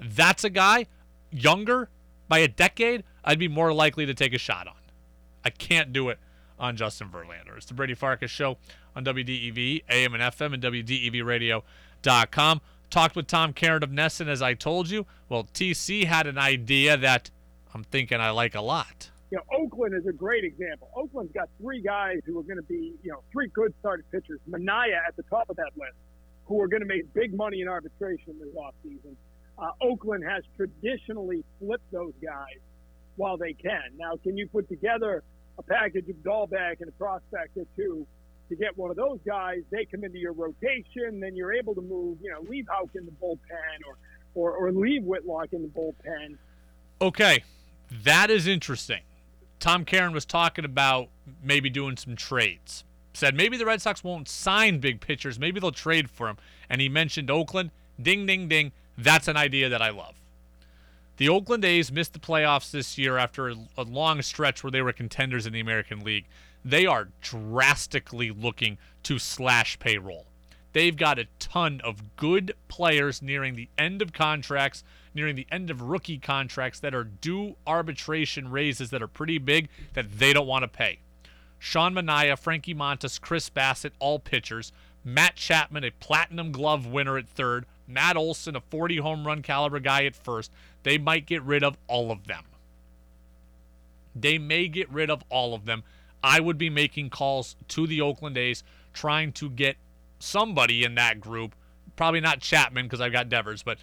That's a guy, younger by a decade, I'd be more likely to take a shot on. I can't do it on Justin Verlander. It's the Brady Farkas Show on WDEV, AM and FM, and WDEVradio.com. Talked with Tom Caron of NESN, as I told you. Well, TC had an idea that I'm thinking I like a lot. You know, Oakland is a great example. Oakland's got three guys who are going to be, you know, three good starting pitchers. Manaea at the top of that list, who are going to make big money in arbitration this offseason. Uh, Oakland has traditionally flipped those guys while they can. Now, can you put together a package of Dalbec and a prospect or two to get one of those guys? They come into your rotation, then you're able to move, you know, leave Houck in the bullpen or, or, or leave Whitlock in the bullpen. Okay, that is interesting. Tom Caron was talking about maybe doing some trades. Said maybe the Red Sox won't sign big pitchers, maybe they'll trade for him. And he mentioned Oakland. Ding, ding, ding. That's an idea that I love. The Oakland A's missed the playoffs this year after a, a long stretch where they were contenders in the American League. They are drastically looking to slash payroll. They've got a ton of good players nearing the end of contracts, nearing the end of rookie contracts that are due arbitration raises that are pretty big that they don't want to pay. Sean Manaea, Frankie Montas, Chris Bassitt, all pitchers. Matt Chapman, a platinum glove winner at third. Matt Olson, a 40 home run caliber guy at first. They might get rid of all of them. They may get rid of all of them. I would be making calls to the Oakland A's trying to get somebody in that group. Probably not Chapman because I've got Devers, but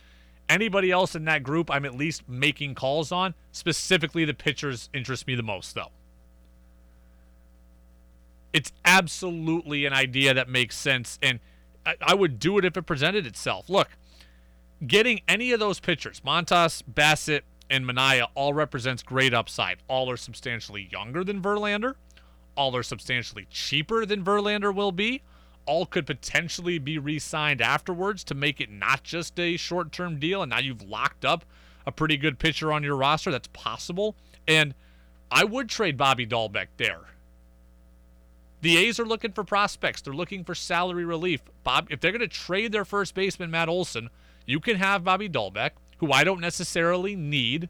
anybody else in that group, I'm at least making calls on. Specifically, the pitchers interest me the most, though. It's absolutely an idea that makes sense, and I, would do it if it presented itself. Look, getting any of those pitchers, Montas, Bassitt, and Manaea, all represents great upside. All are substantially younger than Verlander. All are substantially cheaper than Verlander will be. All could potentially be re signed afterwards to make it not just a short term deal. And now you've locked up a pretty good pitcher on your roster. That's possible. And I would trade Bobby Dalbec there. The A's are looking for prospects. They're looking for salary relief. Bob, if they're going to trade their first baseman, Matt Olson, you can have Bobby Dalbec, who I don't necessarily need,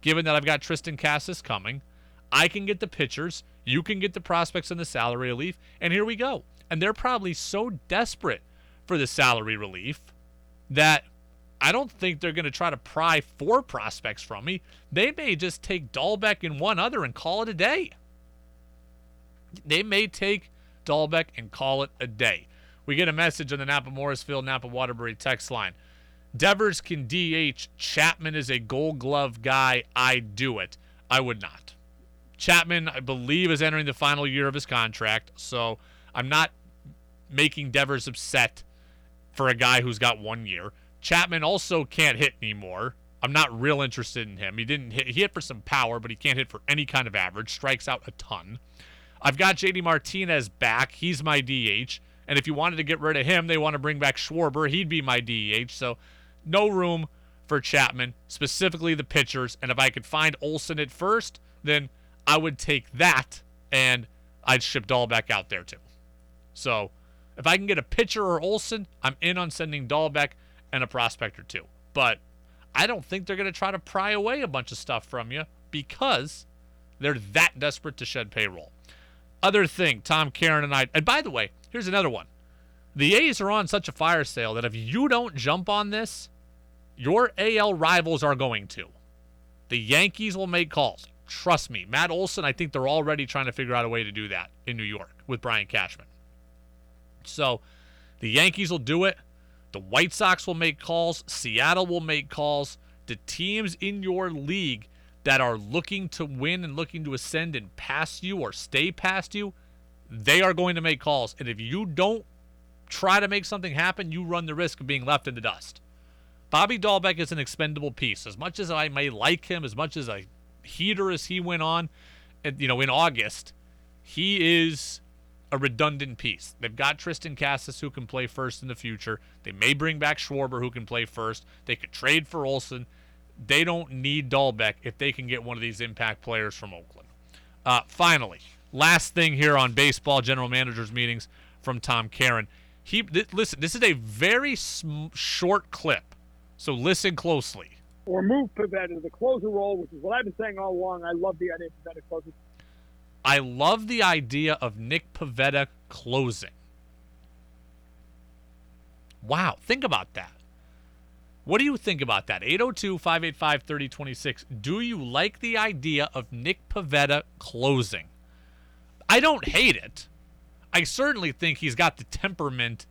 given that I've got Triston Casas coming. I can get the pitchers. You can get the prospects and the salary relief. And here we go. And they're probably so desperate for the salary relief that I don't think they're going to try to pry four prospects from me. They may just take Dalbec and one other and call it a day. They may take Dalbec and call it a day. We get a message on the Napa Morrisville Napa Waterbury text line. Devers can DH. Chapman is a gold glove guy. I do it. I would not. Chapman, I believe, is entering the final year of his contract, so I'm not making Devers upset for a guy who's got one year. Chapman also can't hit anymore. I'm not real interested in him. He didn't hit, he hit for some power, but he can't hit for any kind of average. Strikes out a ton. I've got JD Martinez back. He's my DH. And if you wanted to get rid of him, they want to bring back Schwarber. He'd be my DH. So no room for Chapman, specifically the pitchers. And if I could find Olson at first, then I would take that and I'd ship back out there too. So if I can get a pitcher or Olson, I'm in on sending Dalbec and a prospect or two. But I don't think they're going to try to pry away a bunch of stuff from you because they're that desperate to shed payroll. Other thing, Tom Caron and I, and by the way, here's another one. The A's are on such a fire sale that if you don't jump on this, your AL rivals are going to. The Yankees will make calls. Trust me. Matt Olson, I think they're already trying to figure out a way to do that in New York with Brian Cashman. So the Yankees will do it. The White Sox will make calls. Seattle will make calls. The teams in your league that are looking to win and looking to ascend and pass you or stay past you, they are going to make calls. And if you don't try to make something happen, you run the risk of being left in the dust. Bobby Dalbec is an expendable piece. As much as I may like him, as much as a heater as he went on, you know, in August, he is a redundant piece. They've got Triston Casas who can play first in the future. They may bring back Schwarber who can play first. They could trade for Olson. They don't need Dalbec if they can get one of these impact players from Oakland. Uh, finally, last thing here on baseball general managers meetings. from Tom Caron. He th- listen. This is a very sm- short clip, so listen closely. Or move Pivetta to the closer role, which is what I've been saying all along. I love the idea of Pivetta closing. I love the idea of Nick Pivetta closing. Wow, think about that. What do you think about that? 802 585 3026. Do you like the idea of Nick Pivetta closing? I don't hate it. I certainly think he's got the temperament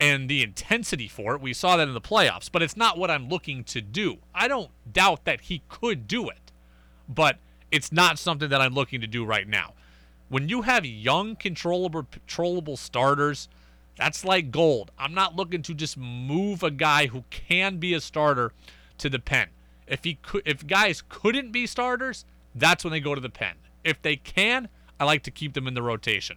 and the intensity for it. We saw that in the playoffs, but it's not what I'm looking to do. I don't doubt that he could do it, but it's not something that I'm looking to do right now. When you have young, controllable, controllable starters, that's like gold. I'm not looking to just move a guy who can be a starter to the pen. If he could, if guys couldn't be starters, that's when they go to the pen. If they can, I like to keep them in the rotation.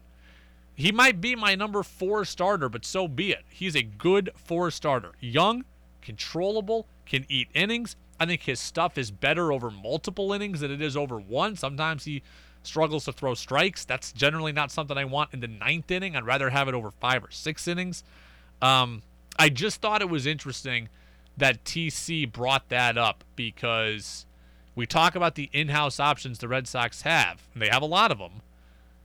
He might be my number four starter, but so be it. He's a good four starter. Young, controllable, can eat innings. I think his stuff is better over multiple innings than it is over one. Sometimes he struggles to throw strikes. That's generally not something I want in the ninth inning. I'd rather have it over five or six innings. Um, I just thought it was interesting that TC brought that up because we talk about the in house options the Red Sox have, and they have a lot of them.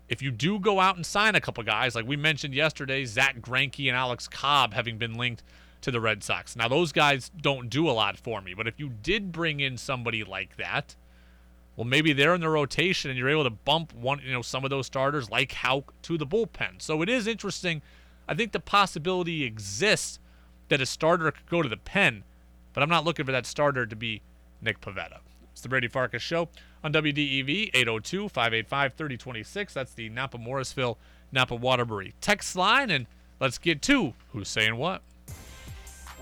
If you do go out and sign a couple guys, like we mentioned yesterday, Zack Greinke and Alex Cobb having been linked to the Red Sox. Now, those guys don't do a lot for me, but if you did bring in somebody like that, well, maybe they're in the rotation and you're able to bump one, you know, some of those starters like Houck to the bullpen. So it is interesting. I think the possibility exists that a starter could go to the pen, but I'm not looking for that starter to be Nick Pivetta. It's the Brady Farkas Show on WDEV 802 585 3026. That's the Napa Morrisville Napa Waterbury text line. And let's get to who's saying what.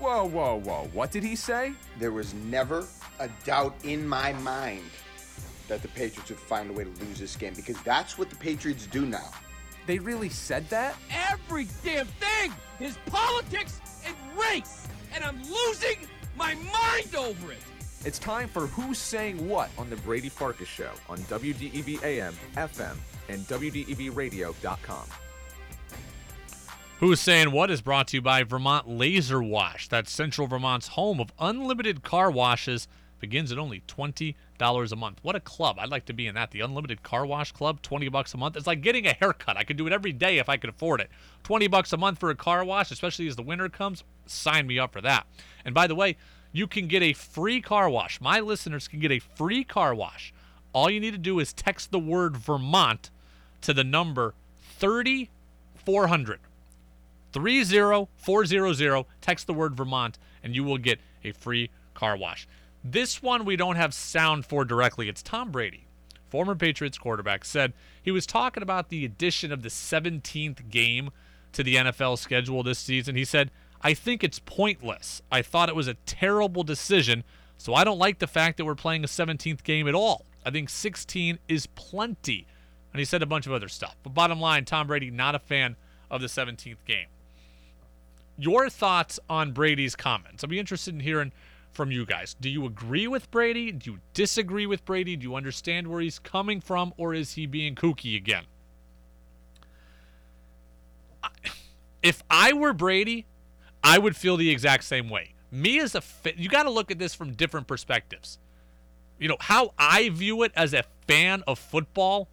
Whoa, whoa, whoa. What did he say? There was never a doubt in my mind that the Patriots would find a way to lose this game because that's what the Patriots do now. They really said that? Every damn thing is politics and race, and I'm losing my mind over it. It's time for Who's Saying What on The Brady Farkas Show on WDEV AM, FM, and WDEVradio.com. Who's Saying What is brought to you by Vermont Laser Wash. That's Central Vermont's home of unlimited car washes. Begins at only $20 a month. What a club. I'd like to be in that. The Unlimited Car Wash Club, 20 bucks a month. It's like getting a haircut. I could do it every day if I could afford it. 20 bucks a month for a car wash, especially as the winter comes. Sign me up for that. And by the way, you can get a free car wash. My listeners can get a free car wash. All you need to do is text the word Vermont to the number 3400. 30400. Text the word Vermont and you will get a free car wash. This one we don't have sound for directly. It's Tom Brady, former Patriots quarterback, said he was talking about the addition of the 17th game to the NFL schedule this season. He said, I think it's pointless. I thought it was a terrible decision, so I don't like the fact that we're playing a 17th game at all. I think 16 is plenty. And he said a bunch of other stuff. But bottom line, Tom Brady, not a fan of the 17th game. Your thoughts on Brady's comments? I'd be interested in hearing from you guys. Do you agree with Brady? Do you disagree with Brady? Do you understand where he's coming from, or is he being kooky again? If I were Brady, I would feel the exact same way. Me as a fan, you got to look at this from different perspectives. You know, how I view it as a fan of football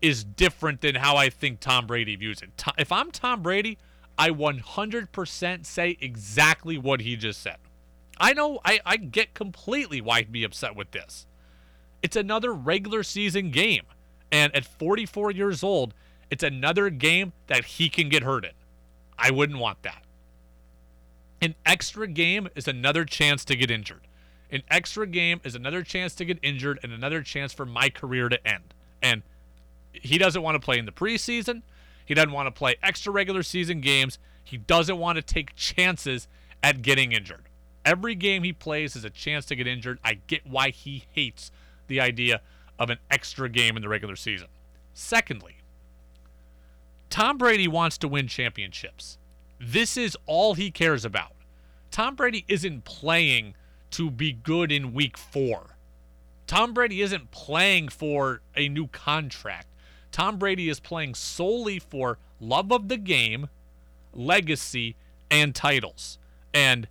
is different than how I think Tom Brady views it. If I'm Tom Brady, I 100% say exactly what he just said. I know I, I get completely why he'd be upset with this. It's another regular season game. And at 44 years old, it's another game that he can get hurt in. I wouldn't want that. An extra game is another chance to get injured. An extra game is another chance to get injured and another chance for my career to end. And he doesn't want to play in the preseason. He doesn't want to play extra regular season games. He doesn't want to take chances at getting injured. Every game he plays is a chance to get injured. I get why he hates the idea of an extra game in the regular season. Secondly, Tom Brady wants to win championships. This is all he cares about. Tom Brady isn't playing to be good in week four. Tom Brady isn't playing for a new contract. Tom Brady is playing solely for love of the game legacy, and titles. And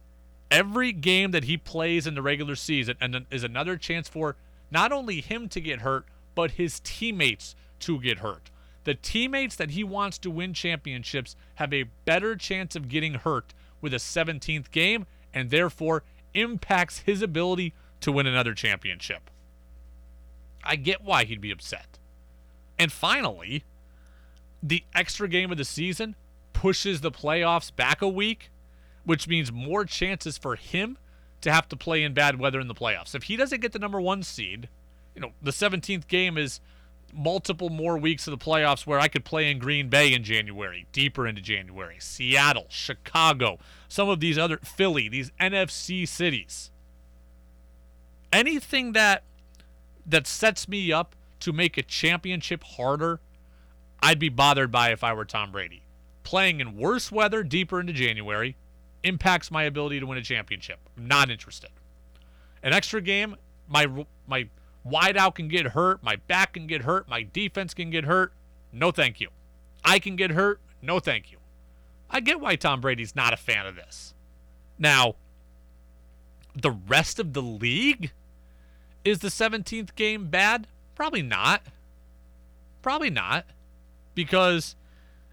every game that he plays in the regular season and is another chance for not only him to get hurt, but his teammates to get hurt. The teammates that he wants to win championships have a better chance of getting hurt with a 17th game and therefore impacts his ability to win another championship. I get why he'd be upset. And finally, the extra game of the season pushes the playoffs back a week, which means more chances for him to have to play in bad weather in the playoffs. If he doesn't get the number one seed, you know, the 17th game is multiple more weeks of the playoffs where I could play in Green Bay in January, deeper into January, Seattle, Chicago, some of these other Philly, these NFC cities. Anything that that sets me up to make a championship harder, I'd be bothered by if I were Tom Brady. Playing in worse weather deeper into January impacts my ability to win a championship. I'm not interested. An extra game, my my wideout can get hurt, my back can get hurt, my defense can get hurt. No thank you. I can get hurt. No thank you. I get why Tom Brady's not a fan of this. Now, the rest of the league is the 17th game bad? Probably not. Probably not. Because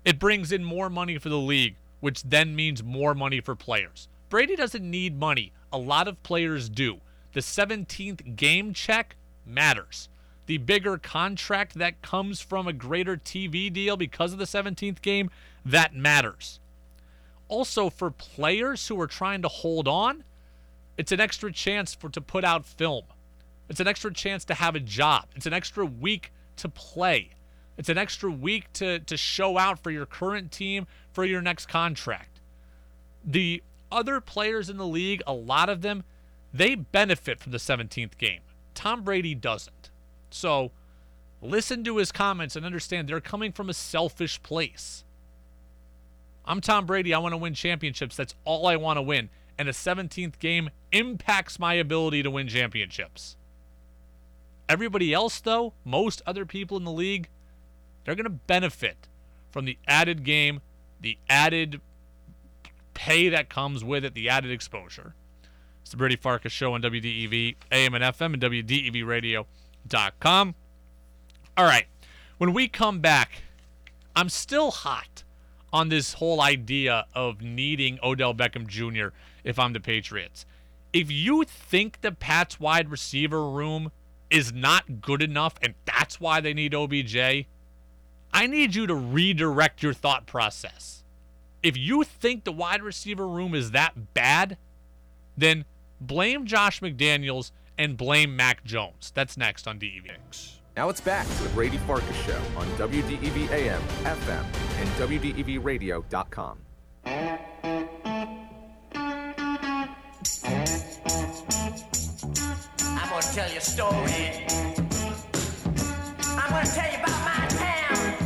it brings in more money for the league, which then means more money for players. Brady doesn't need money. A lot of players do. The 17th game check matters. The bigger contract that comes from a greater TV deal because of the 17th game, that matters. Also, for players who are trying to hold on, it's an extra chance for to put out film. It's an extra chance to have a job. It's an extra week to play. It's an extra week to, to show out for your current team for your next contract. The other players in the league, a lot of them, they benefit from the 17th game. Tom Brady doesn't. So listen to his comments and understand they're coming from a selfish place. I'm Tom Brady. I want to win championships. That's all I want to win. And a 17th game impacts my ability to win championships. Everybody else, though, most other people in the league, they're going to benefit from the added game, the added pay that comes with it, the added exposure. It's the Brady Farkas Show on WDEV, AM and FM, and WDEVradio.com. All right. When we come back, I'm still hot on this whole idea of needing Odell Beckham Jr. if I'm the Patriots. If you think the Pats wide receiver room is not good enough and that's why they need OBJ, I need you to redirect your thought process. If you think the wide receiver room is that bad, then blame Josh McDaniels and blame Mac Jones. That's next on DEV. Now it's back to the Brady Farkas Show on WDEV AM, FM, and WDEVradio.com. gonna tell you a story. I'm gonna tell you about my town.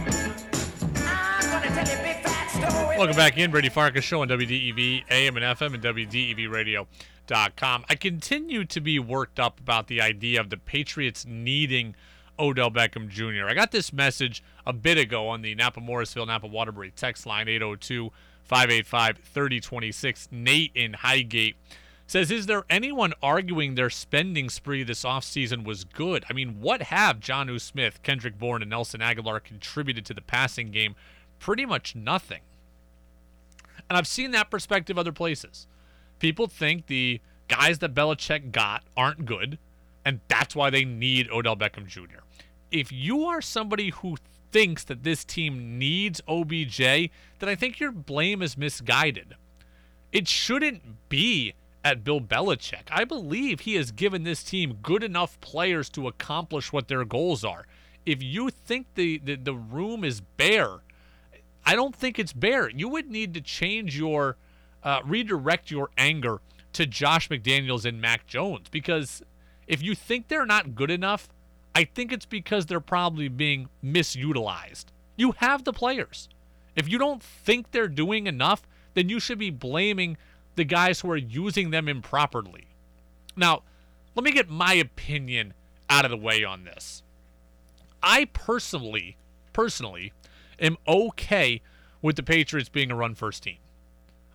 I'm gonna tell you a big fat story. Welcome back in, Brady Farkas Show on WDEV, AM and FM, and WDEVradio.com. I continue to be worked up about the idea of the Patriots needing Odell Beckham Jr. I got this message a bit ago on the Napa Morrisville, Napa Waterbury text line 802 585 3026. Nate in Highgate says, Is there anyone arguing their spending spree this offseason was good? I mean, what have Jonnu Smith, Kendrick Bourne, and Nelson Agholor contributed to the passing game? Pretty much nothing. And I've seen that perspective other places. People think the guys that Belichick got aren't good, and that's why they need Odell Beckham Jr. If you are somebody who thinks that this team needs OBJ, then I think your blame is misguided. It shouldn't be at Bill Belichick. I believe he has given this team good enough players to accomplish what their goals are. If you think the, the, the room is bare, I don't think it's bare. You would need to change your, uh, redirect your anger to Josh McDaniels and Mac Jones because if you think they're not good enough, I think it's because they're probably being misutilized. You have the players. If you don't think they're doing enough, then you should be blaming the guys who are using them improperly. Now, let me get my opinion out of the way on this. I personally, personally, am okay with the Patriots being a run first team.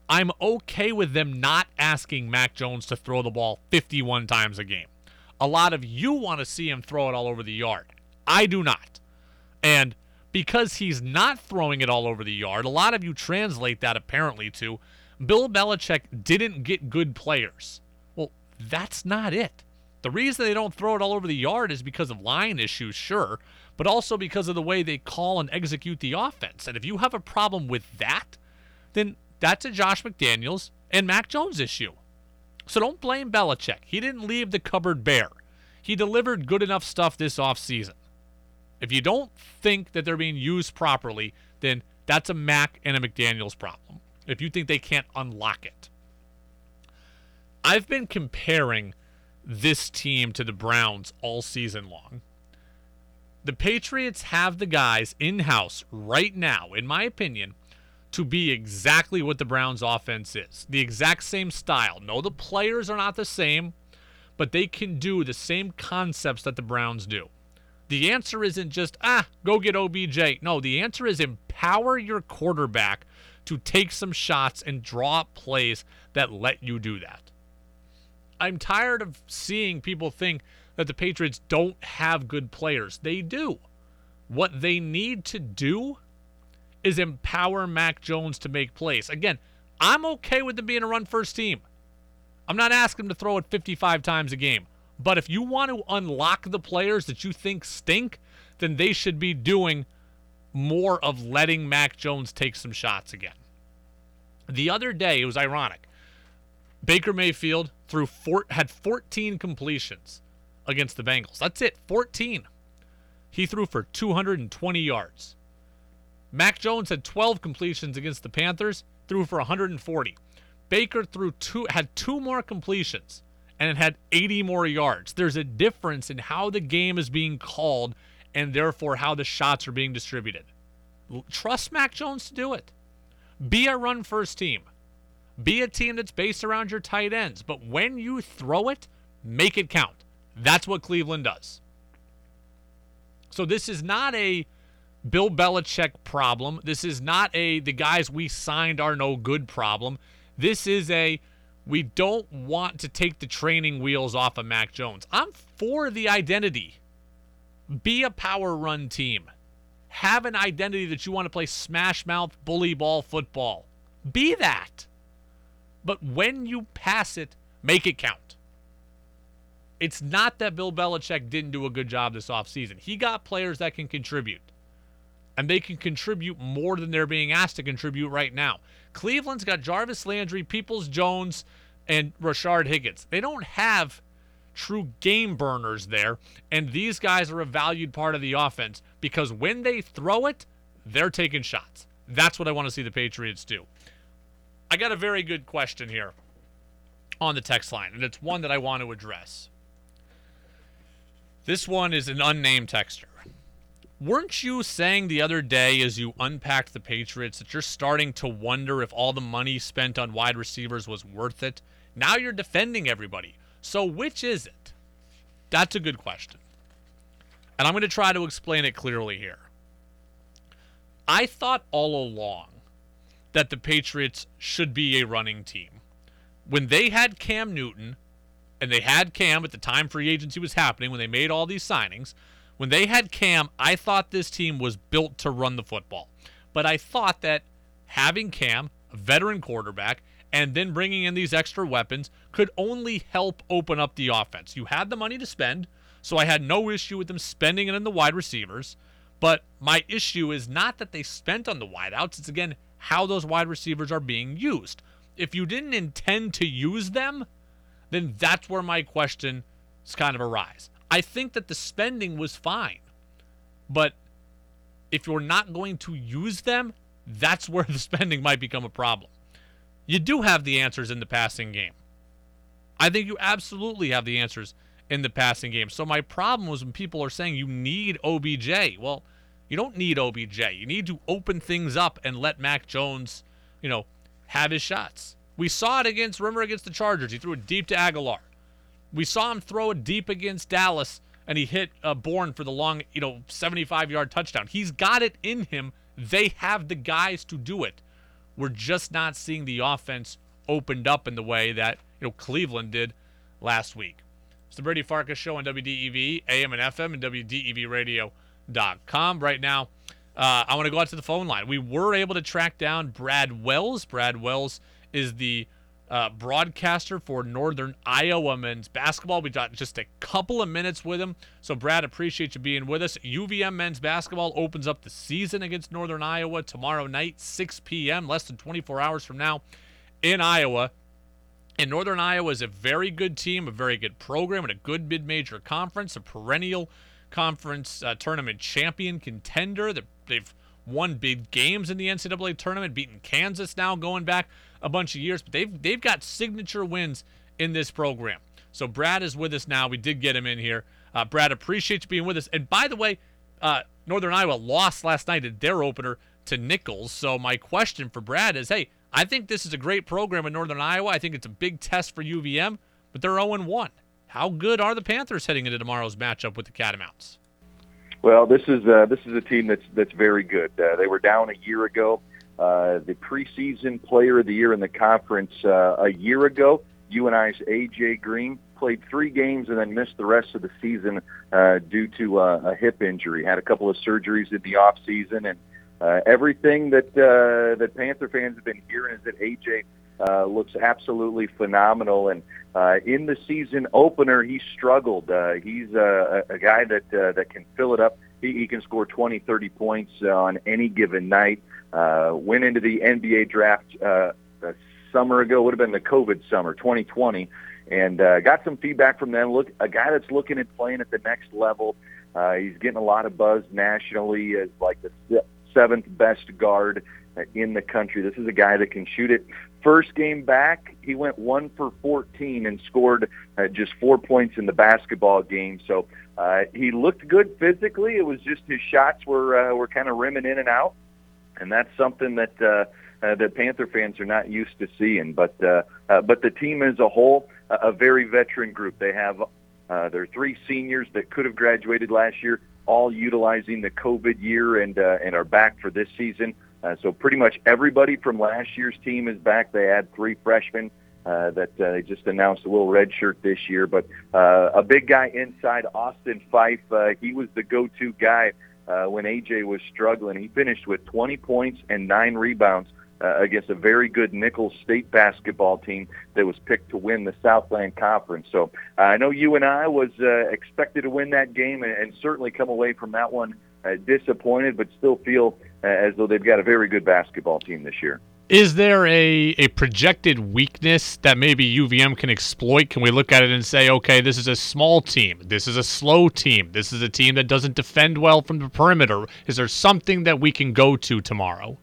I'm okay with them not asking Mac Jones to throw the ball 51 times a game. A lot of you want to see him throw it all over the yard. I do not. And because he's not throwing it all over the yard, a lot of you translate that apparently to Bill Belichick didn't get good players. Well, that's not it. The reason they don't throw it all over the yard is because of line issues, sure, but also because of the way they call and execute the offense. And if you have a problem with that, then that's a Josh McDaniels and Mac Jones issue. So don't blame Belichick. He didn't leave the cupboard bare. He delivered good enough stuff this offseason. If you don't think that they're being used properly, then that's a Mac and a McDaniels problem. If you think they can't unlock it. I've been comparing this team to the Browns all season long. The Patriots have the guys in house right now, in my opinion, to be exactly what the Browns offense is. The exact same style. No, the players are not the same, but they can do the same concepts that the Browns do. The answer isn't just, ah, go get OBJ. No, the answer is empower your quarterback to take some shots and draw up plays that let you do that. I'm tired of seeing people think that the Patriots don't have good players. They do. What they need to do is empower Mac Jones to make plays. Again, I'm okay with them being a run first team. I'm not asking them to throw it 55 times a game. But if you want to unlock the players that you think stink, then they should be doing more of letting Mac Jones take some shots again. The other day, it was ironic. Baker Mayfield threw four, had 14 completions against the Bengals. That's it, 14. He threw for 220 yards. Mac Jones had 12 completions against the Panthers, threw for 140. Baker threw two had two more completions and it had 80 more yards. There's a difference in how the game is being called and therefore how the shots are being distributed. Trust Mac Jones to do it. Be a run first team. Be a team that's based around your tight ends. But when you throw it, make it count. That's what Cleveland does. So this is not a Bill Belichick problem. This is not a the guys we signed are no good problem. This is a we don't want to take the training wheels off of Mac Jones. I'm for the identity. Be a power run team. Have an identity that you want to play smash mouth bully ball football. Be that. But when you pass it, make it count. It's not that Bill Belichick didn't do a good job this offseason. He got players that can contribute. And they can contribute more than they're being asked to contribute right now. Cleveland's got Jarvis Landry, Peoples Jones, and Rashard Higgins. They don't have true game burners there, and these guys are a valued part of the offense because when they throw it, they're taking shots. That's what I want to see the Patriots do. I got a very good question here on the text line, and it's one that I want to address. This one is an unnamed texter. Weren't you saying the other day as you unpacked the Patriots that you're starting to wonder if all the money spent on wide receivers was worth it? Now you're defending everybody. So which is it? That's a good question. And I'm going to try to explain it clearly here. I thought all along that the Patriots should be a running team. When they had Cam Newton, and they had Cam at the time free agency was happening, when they made all these signings, when they had Cam, I thought this team was built to run the football. But I thought that having Cam, a veteran quarterback, and then bringing in these extra weapons could only help open up the offense. You had the money to spend, so I had no issue with them spending it on the wide receivers. But my issue is not that they spent on the wideouts, it's again how those wide receivers are being used. If you didn't intend to use them, then that's where my question is kind of arise. I think that the spending was fine. But if you're not going to use them, that's where the spending might become a problem. You do have the answers in the passing game. I think you absolutely have the answers in the passing game. So my problem was when people are saying you need OBJ. Well, you don't need OBJ. You need to open things up and let Mac Jones, you know, have his shots. We saw it against remember against the Chargers. He threw it deep to Agholor. We saw him throw it deep against Dallas, and he hit uh, Bourne for the long, you know, 75 yard touchdown. He's got it in him. They have the guys to do it. We're just not seeing the offense opened up in the way that you know Cleveland did last week. It's the Brady Farkas Show on WDEV, AM and FM, and WDEVRadio.com. Right now, uh, I want to go out to the phone line. We were able to track down Brad Wells. Brad Wells is the uh, broadcaster for Northern Iowa men's basketball. We got just a couple of minutes with him. So, Brad, appreciate you being with us. UVM men's basketball opens up the season against Northern Iowa tomorrow night, 6 p.m., less than 24 hours from now in Iowa. And Northern Iowa is a very good team, a very good program, and a good mid major conference, a perennial conference uh, tournament champion contender. They've won big games in the NCAA tournament, beaten Kansas now going back a bunch of years, but they've they've got signature wins in this program. So Brad is with us now. We did get him in here. Uh, Brad, appreciate you being with us. And by the way, uh, Northern Iowa lost last night at their opener to Nicholls. So my question for Brad is, hey, I think this is a great program in Northern Iowa. I think it's a big test for UVM, but they're 0 1. How good are the Panthers heading into tomorrow's matchup with the Catamounts? Well, this is uh, this is a team that's that's very good. Uh, they were down a year ago. Uh, the preseason player of the year in the conference uh, a year ago. UNI's AJ Green played three games and then missed the rest of the season uh, due to uh, a hip injury. Had a couple of surgeries in the off season, and uh, everything that uh, that Panther fans have been hearing is that AJ uh, looks absolutely phenomenal. And uh, in the season opener, he struggled. Uh, he's a, a guy that uh, that can fill it up. He, he can score 20, 30 points on any given night. Uh, went into the NBA draft uh, a summer ago, would have been the COVID summer, 2020, and uh, got some feedback from them. Look, a guy that's looking at playing at the next level. Uh, he's getting a lot of buzz nationally as like the seventh best guard in the country. This is a guy that can shoot it. First game back, he went one for 14 and scored uh, just four points in the basketball game. So uh, he looked good physically. It was just his shots were uh, were kind of rimming in and out, and that's something that uh, uh, that Panther fans are not used to seeing. But uh, uh, but the team as a whole, a, a very veteran group. They have uh, there are three seniors that could have graduated last year, all utilizing the COVID year and uh, and are back for this season. Uh, so pretty much everybody from last year's team is back. They had three freshmen uh, that uh, they just announced a little red shirt this year. But uh, a big guy inside, Austin Phyfe, uh, he was the go-to guy uh, when AJ was struggling. He finished with 20 points and nine rebounds uh, against a very good Nicholls State basketball team that was picked to win the Southland Conference. So uh, I know UNI was uh, expected to win that game and, and certainly come away from that one uh, disappointed, but still feel uh, as though they've got a very good basketball team this year. Is there a, a projected weakness that maybe UVM can exploit? Can we look at it and say, okay, this is a small team. This is a slow team. This is a team that doesn't defend well from the perimeter. Is there something that we can go to tomorrow?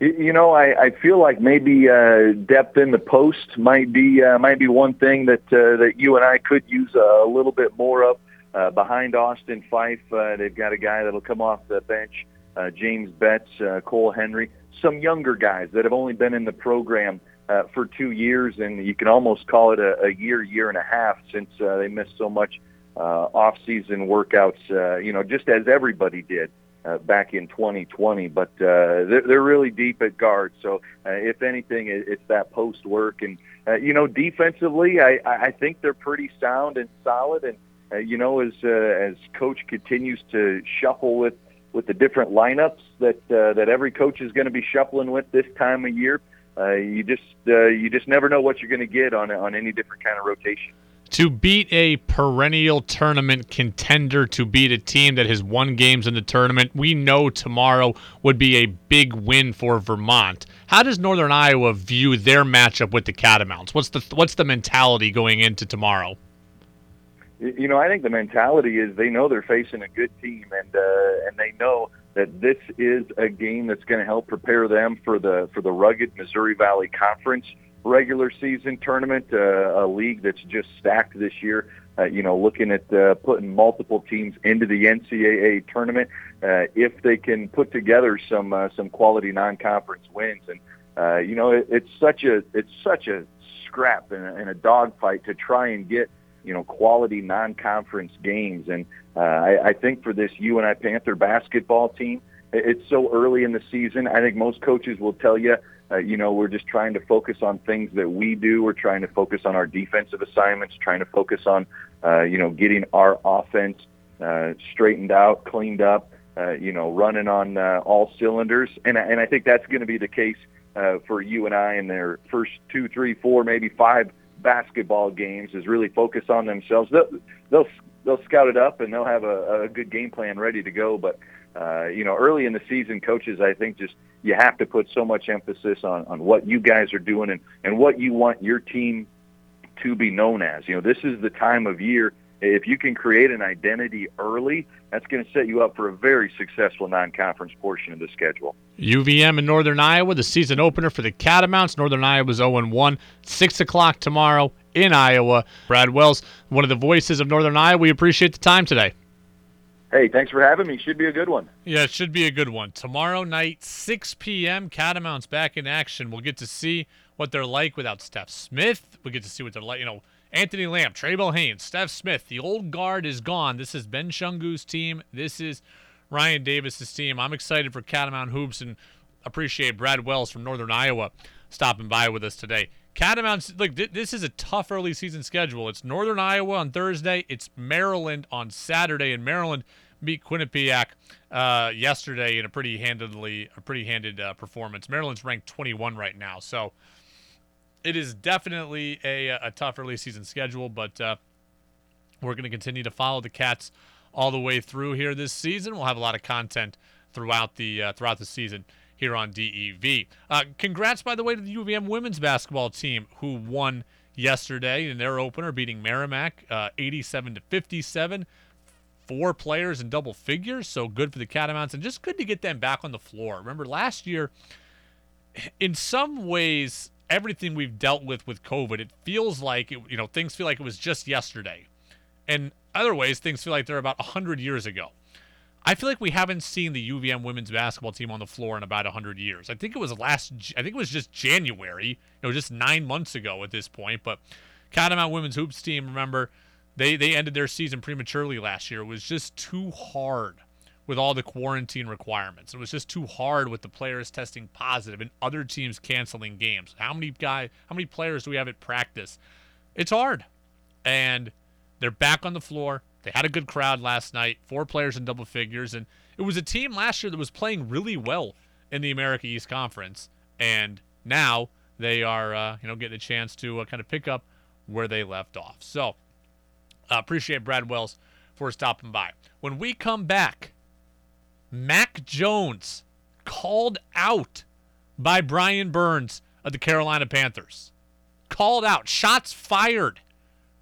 You know, I, I feel like maybe uh, depth in the post might be uh, might be one thing that uh, that UNI could use a little bit more of. Uh, behind Austin Phyfe, uh, they've got a guy that'll come off the bench, uh, James Betts, uh, Cole Henry, some younger guys that have only been in the program uh, for two years, and you can almost call it a, a year, year and a half since uh, they missed so much uh, off-season workouts. Uh, you know, just as everybody did uh, back in 2020. But uh, they're, they're really deep at guard. So uh, if anything, it, it's that post work. And uh, you know, defensively, I, I think they're pretty sound and solid. And uh, you know, as uh, as coach continues to shuffle with with the different lineups that uh, that every coach is going to be shuffling with this time of year, uh, you just uh, you just never know what you're going to get on on any different kind of rotation. To beat a perennial tournament contender, to beat a team that has won games in the tournament, we know tomorrow would be a big win for Vermont. How does Northern Iowa view their matchup with the Catamounts? What's the what's the mentality going into tomorrow? You know, I think the mentality is they know they're facing a good team, and uh, and they know that this is a game that's going to help prepare them for the for the rugged Missouri Valley Conference regular season tournament, uh, a league that's just stacked this year. Uh, you know, looking at uh, putting multiple teams into the NCAA tournament, uh, if they can put together some uh, some quality non-conference wins, and uh, you know, it, it's such a it's such a scrap and a, and a dogfight to try and get you know quality non-conference games, and uh, I, I think for this UNI Panther basketball team, it's so early in the season. I think most coaches will tell you, uh, you know, we're just trying to focus on things that we do. We're trying to focus on our defensive assignments, trying to focus on, uh, you know, getting our offense uh, straightened out, cleaned up, uh, you know, running on uh, all cylinders. And, and I think that's going to be the case uh, for UNI in their first two, three, four, maybe five basketball games is really focus on themselves. They'll, they'll, they'll scout it up and they'll have a, a good game plan ready to go. But, uh, you know, early in the season, coaches, I think just you have to put so much emphasis on, on what you guys are doing and, and what you want your team to be known as. You know, this is the time of year – if you can create an identity early, that's going to set you up for a very successful non-conference portion of the schedule. UVM in Northern Iowa, the season opener for the Catamounts. Northern Iowa's 0-1. 6 o'clock tomorrow in Iowa. Brad Wells, one of the voices of Northern Iowa. We appreciate the time today. Hey, thanks for having me. Should be a good one. Yeah, it should be a good one. Tomorrow night, 6 p.m., Catamounts back in action. We'll get to see what they're like without Stef Smith. We'll get to see what they're like, you know, Anthony Lamb, Trey Haynes, Stef Smith. The old guard is gone. This is Ben Shungu's team. This is Ryan Davis's team. I'm excited for Catamount Hoops and appreciate Brad Wells from Northern Iowa stopping by with us today. Catamounts, look, th- this is a tough early season schedule. It's Northern Iowa on Thursday. It's Maryland on Saturday, and Maryland beat Quinnipiac uh, yesterday in a pretty handedly, a pretty handed uh, performance. Maryland's ranked 21 right now, so it is definitely a, a tough early season schedule, but uh, we're going to continue to follow the Cats all the way through here this season. We'll have a lot of content throughout the uh, throughout the season here on DEV. Uh, congrats, by the way, to the UVM women's basketball team who won yesterday in their opener, beating Merrimack uh, 87 to 57. Four players in double figures, so good for the Catamounts, and just good to get them back on the floor. Remember last year, in some ways, everything we've dealt with with COVID, it feels like it, you know things feel like it was just yesterday, and other ways things feel like they're about hundred years ago. I feel like we haven't seen the UVM women's basketball team on the floor in about 100 years. I think it was last I think it was just January, you know, just 9 months ago at this point, but Catamount women's hoops team, remember, they they ended their season prematurely last year. It was just too hard with all the quarantine requirements. It was just too hard with the players testing positive and other teams canceling games. How many guy how many players do we have at practice? It's hard. And they're back on the floor. They had a good crowd last night, four players in double figures and it was a team last year that was playing really well in the America East Conference and now they are uh, you know getting a chance to uh, kind of pick up where they left off. So, uh, appreciate Brad Wells for stopping by. When we come back, Mac Jones called out by Brian Burns of the Carolina Panthers. Called out. Shots fired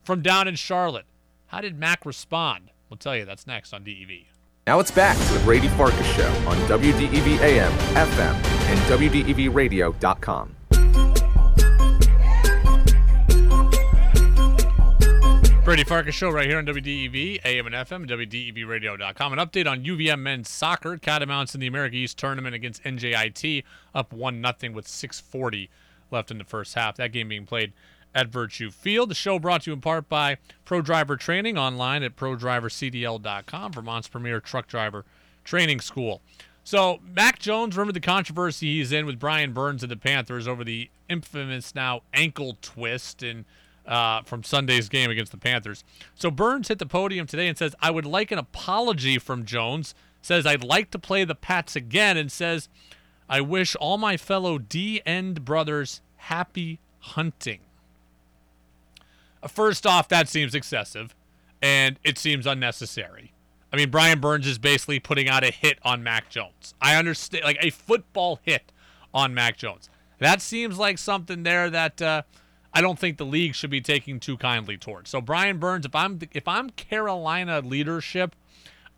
from down in Charlotte. How did Mac respond? We'll tell you. That's next on DEV. Now it's back to the Brady Farkas Show on WDEV AM, FM, and WDEVradio.com. Brady Farkas Show right here on WDEV, AM and FM, WDEVradio.com. An update on UVM men's soccer. Catamounts in the America East tournament against NJIT, up 1 0 with 6.40 left in the first half. That game being played at Virtue Field. The show brought to you in part by Pro Driver Training online at ProDriverCDL.com, Vermont's premier truck driver training school. So, Mac Jones, remember the controversy he's in with Brian Burns of the Panthers over the infamous now ankle twist and uh, from Sunday's game against the Panthers. So Burns hit the podium today and says, I would like an apology from Jones. Says, I'd like to play the Pats again and says, I wish all my fellow D end brothers happy hunting. Uh, first off, that seems excessive and it seems unnecessary. I mean, Brian Burns is basically putting out a hit on Mac Jones. I understand, like a football hit on Mac Jones. That seems like something there that uh, I don't think the league should be taking too kindly towards. So Brian Burns, if I'm if I'm Carolina leadership,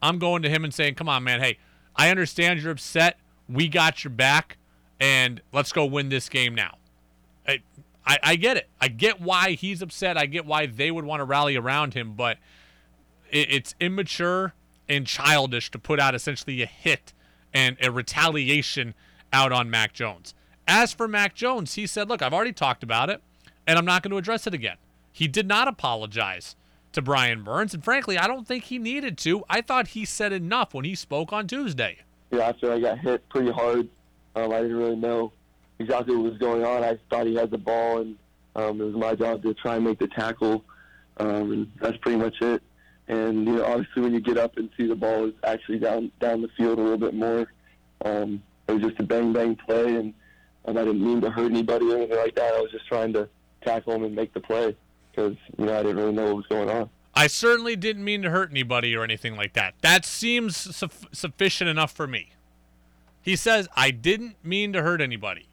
I'm going to him and saying, "Come on, man. Hey, I understand you're upset. We got your back, and let's go win this game now." I, I, I get it. I get why he's upset. I get why they would want to rally around him, but it, it's immature and childish to put out essentially a hit and a retaliation out on Mac Jones. As for Mac Jones, he said, "Look, I've already talked about it and I'm not going to address it again. He did not apologize to Brian Burns, and frankly, I don't think he needed to. I thought he said enough when he spoke on Tuesday. Yeah, after I got hit pretty hard, um, I didn't really know exactly what was going on. I thought he had the ball, and um, it was my job to try and make the tackle, um, and that's pretty much it. And you know, obviously, when you get up and see the ball is actually down down the field a little bit more, um, it was just a bang bang play, and um, I didn't mean to hurt anybody or anything like that. I was just trying to tackle him and make the play because you know I didn't really know what was going on. I certainly didn't mean to hurt anybody or anything like that. That seems su- sufficient enough for me. He says, I didn't mean to hurt anybody.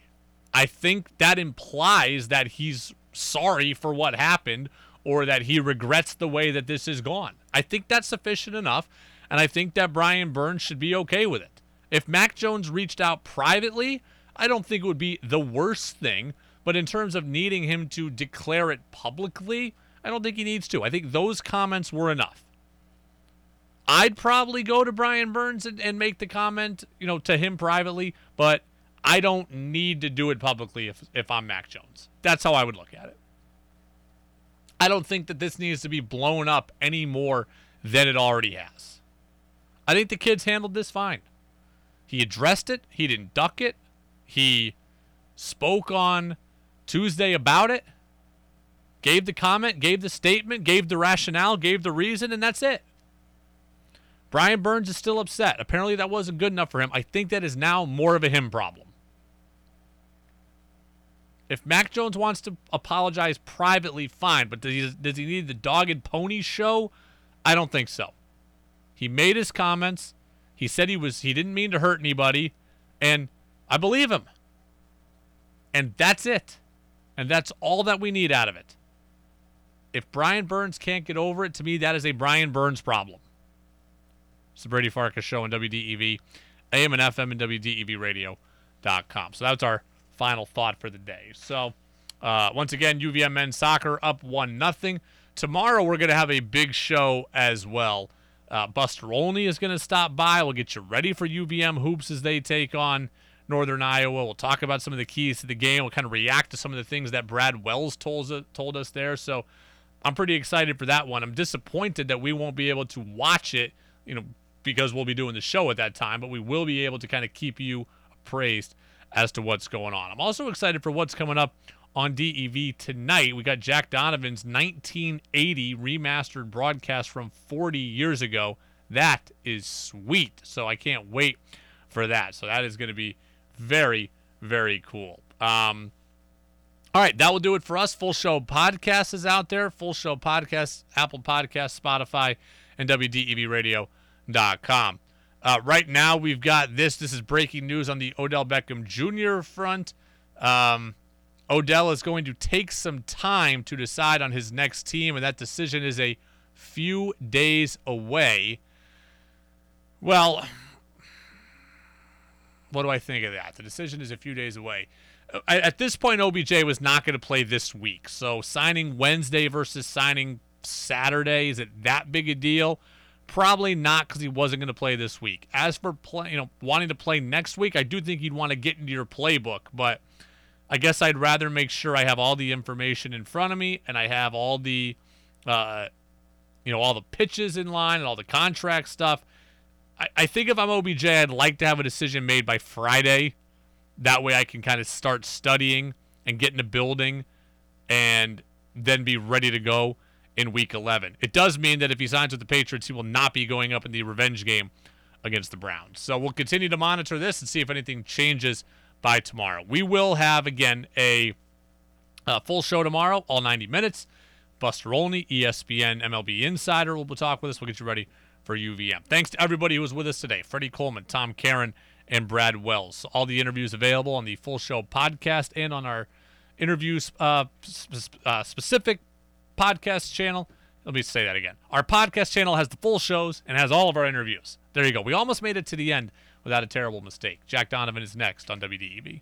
I think that implies that he's sorry for what happened or that he regrets the way that this has gone. I think that's sufficient enough, and I think that Brian Burns should be okay with it. If Mac Jones reached out privately, I don't think it would be the worst thing, but in terms of needing him to declare it publicly, I don't think he needs to. I think those comments were enough. I'd probably go to Brian Burns and, and make the comment, you know, to him privately, but I don't need to do it publicly if, if I'm Mac Jones. That's how I would look at it. I don't think that this needs to be blown up any more than it already has. I think the kids handled this fine. He addressed it, he didn't duck it, he spoke on Tuesday about it, gave the comment, gave the statement, gave the rationale, gave the reason, and that's it. Brian Burns is still upset. Apparently, that wasn't good enough for him. I think that is now more of a him problem. If Mac Jones wants to apologize privately, fine. But does he, does he need the dog and pony show? I don't think so. He made his comments. He said he was he didn't mean to hurt anybody, and I believe him. And that's it. And that's all that we need out of it. If Brian Burns can't get over it, to me, that is a Brian Burns problem. It's the Brady Farkas Show on WDEV, AM and FM, and WDEVradio.com. So that's our final thought for the day. So, uh, once again, UVM men's soccer up 1 nothing. Tomorrow, we're going to have a big show as well. Uh, Buster Olney is going to stop by. We'll get you ready for UVM hoops as they take on Northern Iowa. We'll talk about some of the keys to the game. We'll kind of react to some of the things that Brad Wells told, told us there. So I'm pretty excited for that one. I'm disappointed that we won't be able to watch it, you know, because we'll be doing the show at that time, but we will be able to kind of keep you appraised as to what's going on. I'm also excited for what's coming up on DEV tonight. We got Jack Donovan's 1980 remastered broadcast from 40 years ago. That is sweet. So I can't wait for that. So that is going to be very, very cool. Um, all right, that will do it for us. Full Show Podcast is out there. Full Show Podcast, Apple Podcast, Spotify, and WDEVradio.com. Uh, right now, we've got this. This is breaking news on the Odell Beckham Jr. front. Um, Odell is going to take some time to decide on his next team, and that decision is a few days away. Well, what do I think of that? The decision is a few days away. At this point, OBJ was not going to play this week. So signing Wednesday versus signing Saturday, is it that big a deal? Probably not because he wasn't going to play this week. As for play, you know, wanting to play next week, I do think you'd want to get into your playbook, but I guess I'd rather make sure I have all the information in front of me and I have all the, uh, you know, all the pitches in line and all the contract stuff. I, I think if I'm OBJ, I'd like to have a decision made by Friday. That way I can kind of start studying and get in the building and then be ready to go in week 11. It does mean that if he signs with the Patriots, he will not be going up in the revenge game against the Browns. So we'll continue to monitor this and see if anything changes by tomorrow. We will have, again, a, a full show tomorrow, all 90 minutes. Buster Olney, ESPN MLB Insider will talk with us. We'll get you ready for UVM. Thanks to everybody who was with us today Freddie Coleman, Tom Caron, and Brad Wells. All the interviews available on the Full Show podcast and on our interviews uh, sp- uh, specific podcast channel. Let me say that again. Our podcast channel has the full shows and has all of our interviews. There you go. We almost made it to the end without a terrible mistake. Jack Donovan is next on WDEV.